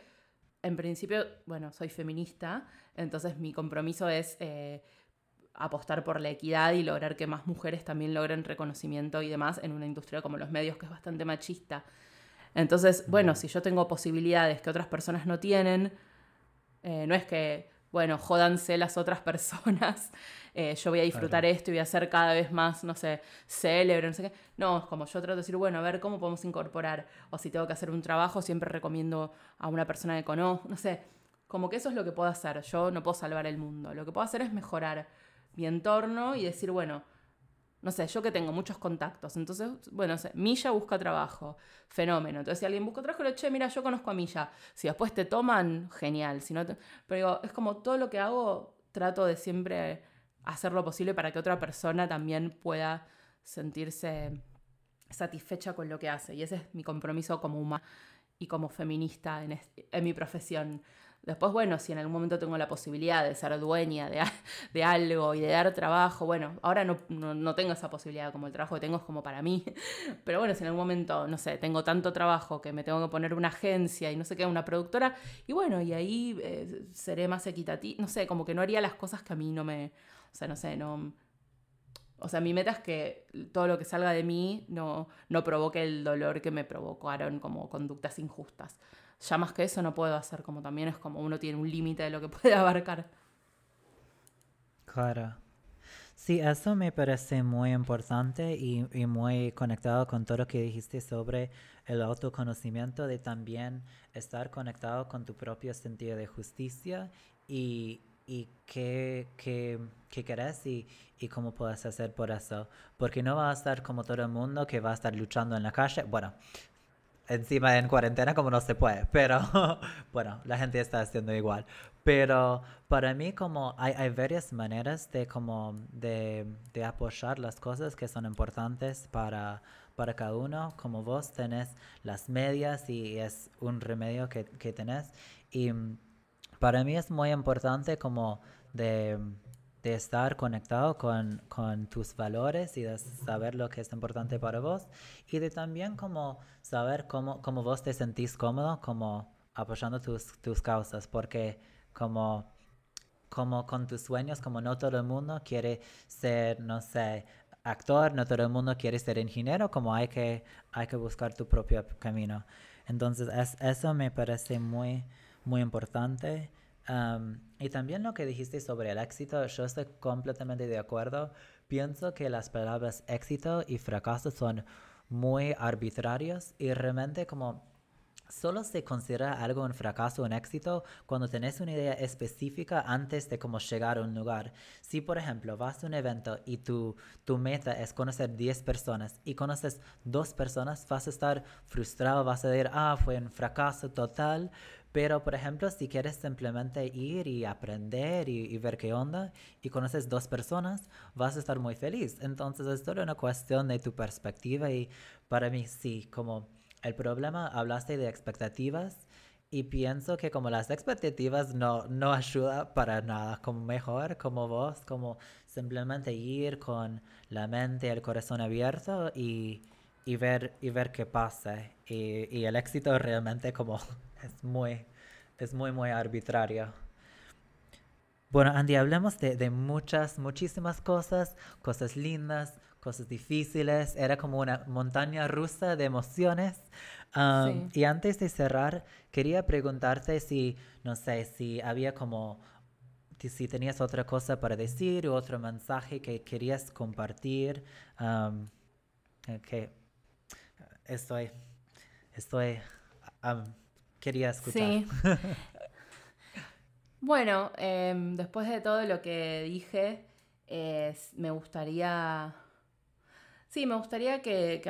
en principio, bueno, soy feminista, entonces mi compromiso es eh, apostar por la equidad y lograr que más mujeres también logren reconocimiento y demás en una industria como los medios que es bastante machista. Entonces, bueno, si yo tengo posibilidades que otras personas no tienen, eh, no es que, bueno, jódanse las otras personas, eh, yo voy a disfrutar esto y voy a ser cada vez más, no sé, célebre, no sé qué. No, es como yo trato de decir, bueno, a ver cómo podemos incorporar, o si tengo que hacer un trabajo, siempre recomiendo a una persona que conozco, no sé, como que eso es lo que puedo hacer. Yo no puedo salvar el mundo, lo que puedo hacer es mejorar mi entorno y decir, bueno, no sé, yo que tengo muchos contactos. Entonces, bueno, Milla busca trabajo, fenómeno. Entonces, si alguien busca trabajo, le che, mira, yo conozco a Milla. Si después te toman, genial. Si no Pero digo, es como todo lo que hago, trato de siempre hacer lo posible para que otra persona también pueda sentirse satisfecha con lo que hace. Y ese es mi compromiso como humana y como feminista en, mi profesión. Después, bueno, si en algún momento tengo la posibilidad de ser dueña de, algo y de dar trabajo, bueno, ahora no, no, tengo esa posibilidad, como el trabajo que tengo es como para mí. Pero bueno, si en algún momento, no sé, tengo tanto trabajo que me tengo que poner una agencia y no sé qué, una productora, y bueno, y ahí eh, seré más equitativa, no sé, como que no haría las cosas que a mí no me, o sea, no sé, no... O sea, mi meta es que todo lo que salga de mí no, no provoque el dolor que me provocaron como conductas injustas ya más que eso no puedo hacer, como también es como uno tiene un límite de lo que puede abarcar. Claro. Sí, eso me parece muy importante y, y, muy conectado con todo lo que dijiste sobre el autoconocimiento, de también estar conectado con tu propio sentido de justicia y, y qué, qué, qué querés y, y, cómo puedes hacer por eso. Porque no va a estar como todo el mundo que va a estar luchando en la calle. Bueno, encima en cuarentena como no se puede, pero bueno, la gente está haciendo igual. Pero para mí como hay, hay varias maneras de como de, de, apoyar las cosas que son importantes para, para cada uno, como vos tenés las medias y es un remedio que, que tenés. Y para mí es muy importante como de estar conectado con, tus valores y de saber lo que es importante para vos y de también como saber cómo, cómo vos te sentís cómodo como apoyando tus, tus causas porque como como con tus sueños, como no todo el mundo quiere ser, no sé, actor, no todo el mundo quiere ser ingeniero, como hay que, hay que buscar tu propio camino. Entonces, es, eso me parece muy, muy importante y también lo que dijiste sobre el éxito, yo estoy completamente de acuerdo. Pienso que las palabras éxito y fracaso son muy arbitrarios y realmente como solo se considera algo un fracaso o un éxito cuando tenés una idea específica antes de cómo llegar a un lugar. Si por ejemplo vas a un evento y tu, tu meta es conocer 10 personas y conoces dos personas, vas a estar frustrado, vas a decir, ah, fue un fracaso total, pero, por ejemplo, si quieres simplemente ir y aprender y, ver qué onda y conoces dos personas, vas a estar muy feliz. Entonces, es solo una cuestión de tu perspectiva y para mí sí, como el problema, hablaste de expectativas y pienso que como las expectativas no, no ayuda para nada, como mejor, como vos, como simplemente ir con la mente y el corazón abierto y, y ver, y ver qué pasa. Y, y el éxito realmente como es muy, es muy, muy arbitrario. Bueno, Andy, hablemos de, de muchas, muchísimas cosas, cosas lindas, cosas difíciles, era como una montaña rusa de emociones. Um, y antes de cerrar, quería preguntarte si, no sé, si había como, si tenías otra cosa para decir o otro mensaje que querías compartir. Um, que estoy, estoy, um, quería escuchar. Sí. bueno, em, después de todo lo que dije, me gustaría Sí, me gustaría que,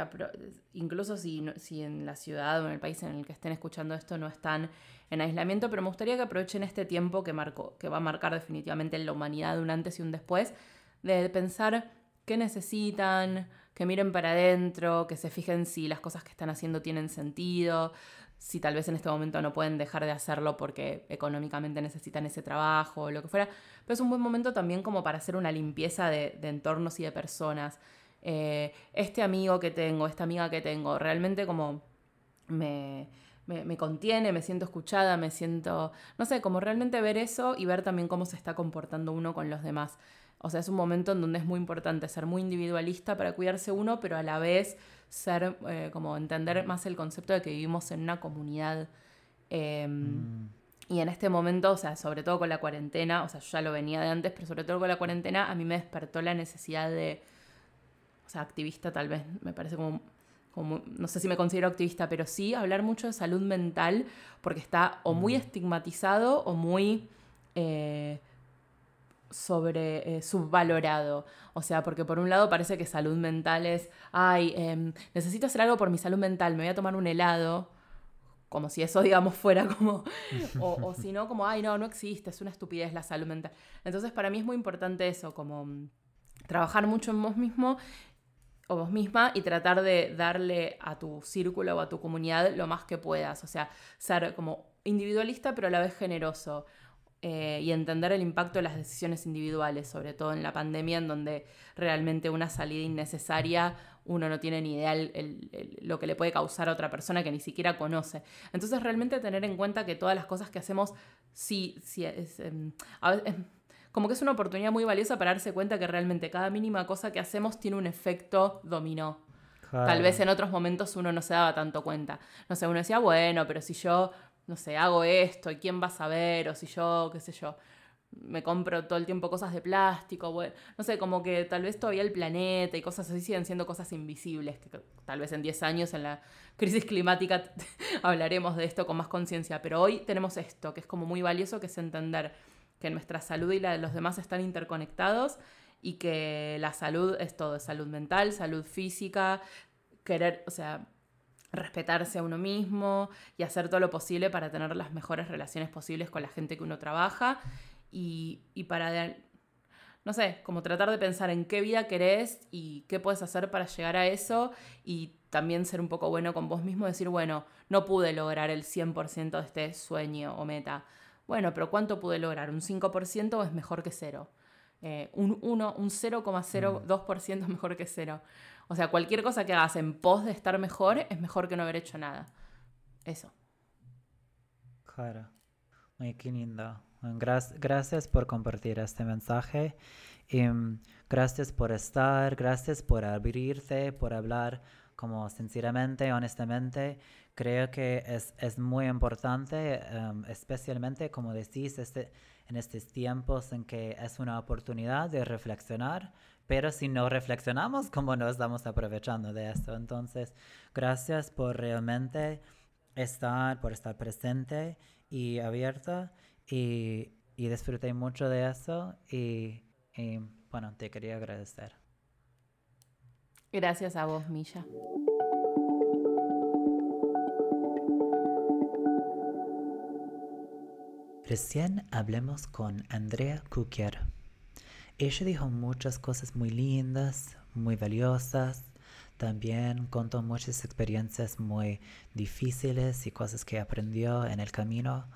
incluso si, si en la ciudad o en el país en el que estén escuchando esto no están en aislamiento, pero me gustaría que aprovechen este tiempo que, marcó, que va a marcar definitivamente en la humanidad un antes y un después, de pensar qué necesitan, que miren para adentro, que se fijen si las cosas que están haciendo tienen sentido, si tal vez en este momento no pueden dejar de hacerlo porque económicamente necesitan ese trabajo o lo que fuera, pero es un buen momento también como para hacer una limpieza de, entornos y de personas. Eh, este amigo que tengo, esta amiga que tengo, realmente como me, me, contiene, me siento escuchada, me siento, no sé, como realmente ver eso y ver también cómo se está comportando uno con los demás. O sea, es un momento en donde es muy importante ser muy individualista para cuidarse uno, pero a la vez ser, eh, como entender más el concepto de que vivimos en una comunidad. Em, mm. Y en este momento, o sea, sobre todo con la cuarentena, o sea, yo ya lo venía de antes, pero sobre todo con la cuarentena, a mí me despertó la necesidad de o sea, activista tal vez, me parece como, como, no sé si me considero activista, pero sí hablar mucho de salud mental porque está o muy estigmatizado o muy eh, sobre eh, subvalorado. O sea, porque por un lado parece que salud mental es, ay, em, necesito hacer algo por mi salud mental, me voy a tomar un helado, como si eso, digamos, fuera como, o, o si no, como, ay, no, no existe, es una estupidez la salud mental. Entonces, para mí es muy importante eso, como mm, trabajar mucho en vos mismo o vos misma y tratar de darle a tu círculo o a tu comunidad lo más que puedas. O sea, ser como individualista pero a la vez generoso. Eh, y entender el impacto de las decisiones individuales, sobre todo en la pandemia, en donde realmente una salida innecesaria uno no tiene ni idea lo que le puede causar a otra persona que ni siquiera conoce. Entonces, realmente tener en cuenta que todas las cosas que hacemos, sí, sí es, em, como que es una oportunidad muy valiosa para darse cuenta que realmente cada mínima cosa que hacemos tiene un efecto dominó. Tal vez en otros momentos uno no se daba tanto cuenta. No sé, uno decía, bueno, pero si yo, no sé, hago esto, ¿y quién va a saber? O si yo, qué sé yo, me compro todo el tiempo cosas de plástico, no sé, como que tal vez todavía el planeta y cosas así siguen siendo cosas invisibles, que tal vez en 10 años en la crisis climática hablaremos de esto con más conciencia, pero hoy tenemos esto, que es como muy valioso, que es entender que nuestra salud y la de los demás están interconectados y que la salud es todo, salud mental, salud física, querer, o sea, respetarse a uno mismo y hacer todo lo posible para tener las mejores relaciones posibles con la gente que uno trabaja y, y para, no sé, como tratar de pensar en qué vida querés y qué puedes hacer para llegar a eso y también ser un poco bueno con vos mismo, decir, bueno, no pude lograr el 100% de este sueño o meta bueno, pero ¿cuánto pude lograr? ¿Un 5% es mejor que cero? Eh, un 1, un 0,02% es mejor que cero. O sea, cualquier cosa que hagas en pos de estar mejor es mejor que no haber hecho nada. Eso. Claro. Muy qué lindo. gracias por compartir este mensaje. Y, mm, gracias por estar, gracias por abrirte, por hablar como sinceramente, honestamente. Creo que es, es muy importante, em, especialmente como decís, este, en estos tiempos en que es una oportunidad de reflexionar, pero si no reflexionamos, ¿cómo nos estamos aprovechando de esto? Entonces, gracias por realmente estar, por estar presente y abierta y, y disfruté mucho de eso y, y bueno, te quería agradecer. Gracias a vos, Milla. Recién hablemos con Andrea Kukier. Ella dijo muchas cosas muy lindas, muy valiosas. También contó muchas experiencias muy difíciles y cosas que aprendió en el camino.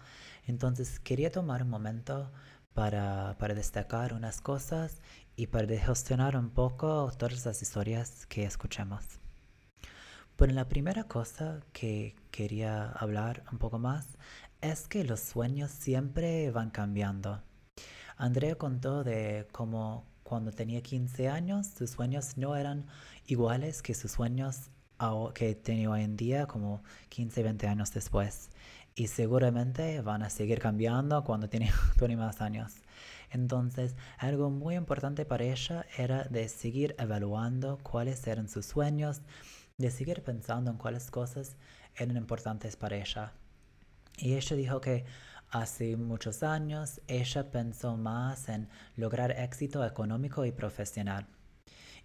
Entonces quería tomar un momento para, para destacar unas cosas y para gestionar un poco todas las historias que escuchamos. Bueno, la primera cosa que quería hablar un poco más es que los sueños siempre van cambiando. Andrea contó de cómo cuando tenía 15 años, sus sueños no eran iguales que sus sueños que tiene hoy en día, como 15, 20 años después. Y seguramente van a seguir cambiando cuando tiene 20 más años. Entonces, algo muy importante para ella era de seguir evaluando cuáles eran sus sueños, de seguir pensando en cuáles cosas eran importantes para ella. Y ella dijo que hace muchos años ella pensó más en lograr éxito económico y profesional.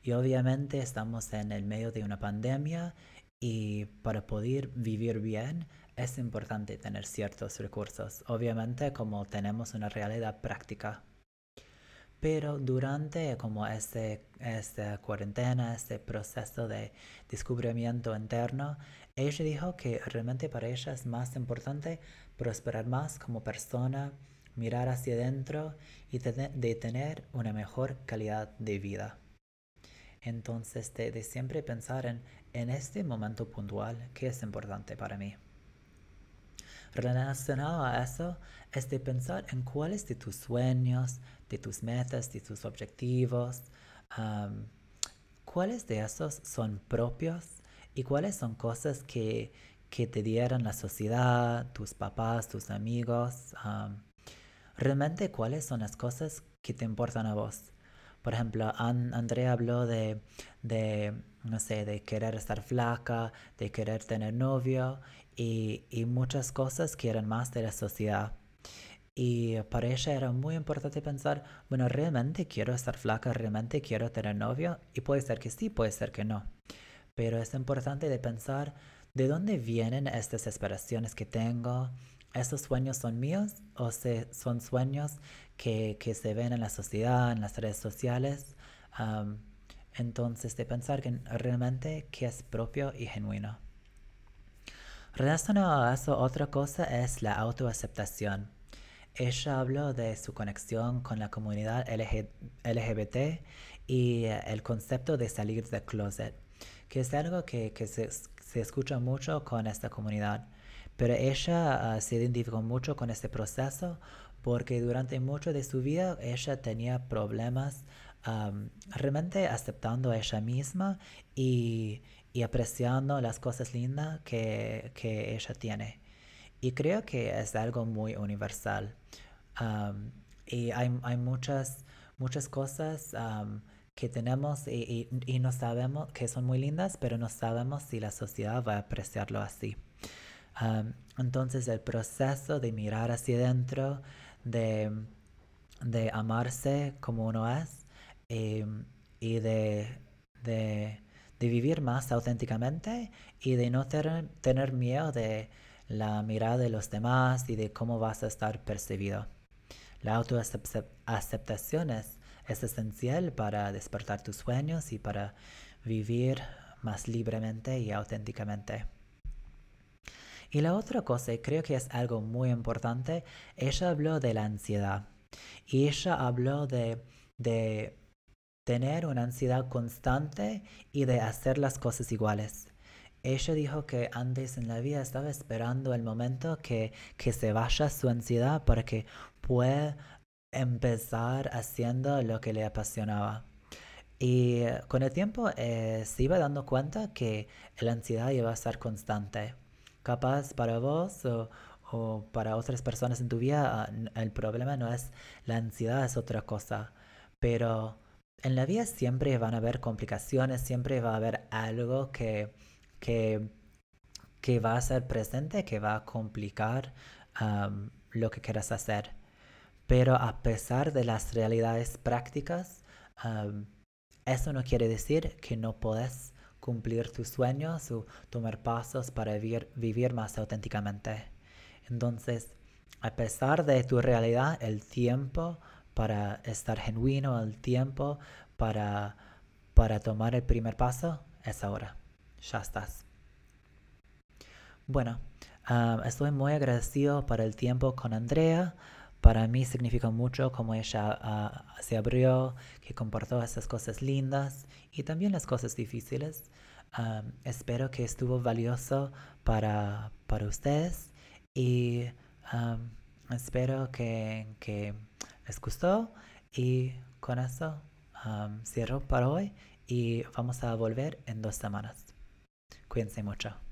Y obviamente estamos en el medio de una pandemia y para poder vivir bien es importante tener ciertos recursos, obviamente como tenemos una realidad práctica. Pero durante como este, cuarentena, este proceso de descubrimiento interno, ella dijo que realmente para ella es más importante prosperar más como persona, mirar hacia adentro y de tener una mejor calidad de vida. Entonces, de, siempre pensar en, en este momento puntual, qué es importante para mí. Relacionado a eso, es de pensar en cuáles de tus sueños, de tus metas, de tus objetivos, cuáles de esos son propios y cuáles son cosas que, que te dieron la sociedad, tus papás, tus amigos. realmente cuáles son las cosas que te importan a vos. Por ejemplo, Andrea habló de, no sé, de querer estar flaca, de querer tener novio y, muchas cosas que eran más de la sociedad. Y para ella era muy importante pensar, bueno, ¿realmente quiero estar flaca? ¿Realmente quiero tener novio? Y puede ser que sí, puede ser que no. Pero es importante de pensar de dónde vienen estas aspiraciones que tengo, ¿Esos sueños son míos o son sueños que, se ven en la sociedad, en las redes sociales? entonces, de pensar que realmente que es propio y genuino. Relacionado a eso, otra cosa es la autoaceptación. Ella habló de su conexión con la comunidad LGBT y el concepto de salir del closet, que es algo que, se, se escucha mucho con esta comunidad. Pero ella ah, se identificó mucho con este proceso porque durante mucho de su vida ella tenía problemas realmente aceptando a ella misma y, apreciando las cosas lindas que, ella tiene. Y creo que es algo muy universal. y hay, muchas, muchas cosas que tenemos y, y, no sabemos que son muy lindas, pero no sabemos si la sociedad va a apreciarlo así entonces el proceso de mirar hacia adentro, de, amarse como uno es em, y de, vivir más auténticamente y de no tener miedo de la mirada de los demás y de cómo vas a estar percibido. La autoaceptación es, es esencial para despertar tus sueños y para vivir más libremente y auténticamente. Y la otra cosa, creo que es algo muy importante, ella habló de la ansiedad. Y ella habló de, de tener una ansiedad constante y de hacer las cosas iguales. Ella dijo que antes en la vida estaba esperando el momento que, que se vaya su ansiedad para que pueda empezar haciendo lo que le apasionaba. Y con el tiempo eh, se iba dando cuenta que la ansiedad iba a ser constante capaz para vos o, para otras personas en tu vida, ah, el problema no es la ansiedad, es otra cosa. Pero en la vida siempre van a haber complicaciones, siempre va a haber algo que, que, que va a ser presente, que va a complicar lo que quieras hacer. Pero a pesar de las realidades prácticas, eso no quiere decir que no puedes cumplir tus sueños o tomar pasos para vivir, vivir más auténticamente. Entonces, a pesar de tu realidad, el tiempo para estar genuino, el tiempo para, para tomar el primer paso es ahora. Ya estás. Bueno, estoy muy agradecido por el tiempo con Andrea. Para mí significa mucho como ella ah, se abrió, que comportó esas cosas lindas y también las cosas difíciles espero que estuvo valioso para, para ustedes y espero que, que, les gustó y con eso um, cierro para hoy y vamos a volver en dos semanas. Cuídense mucho.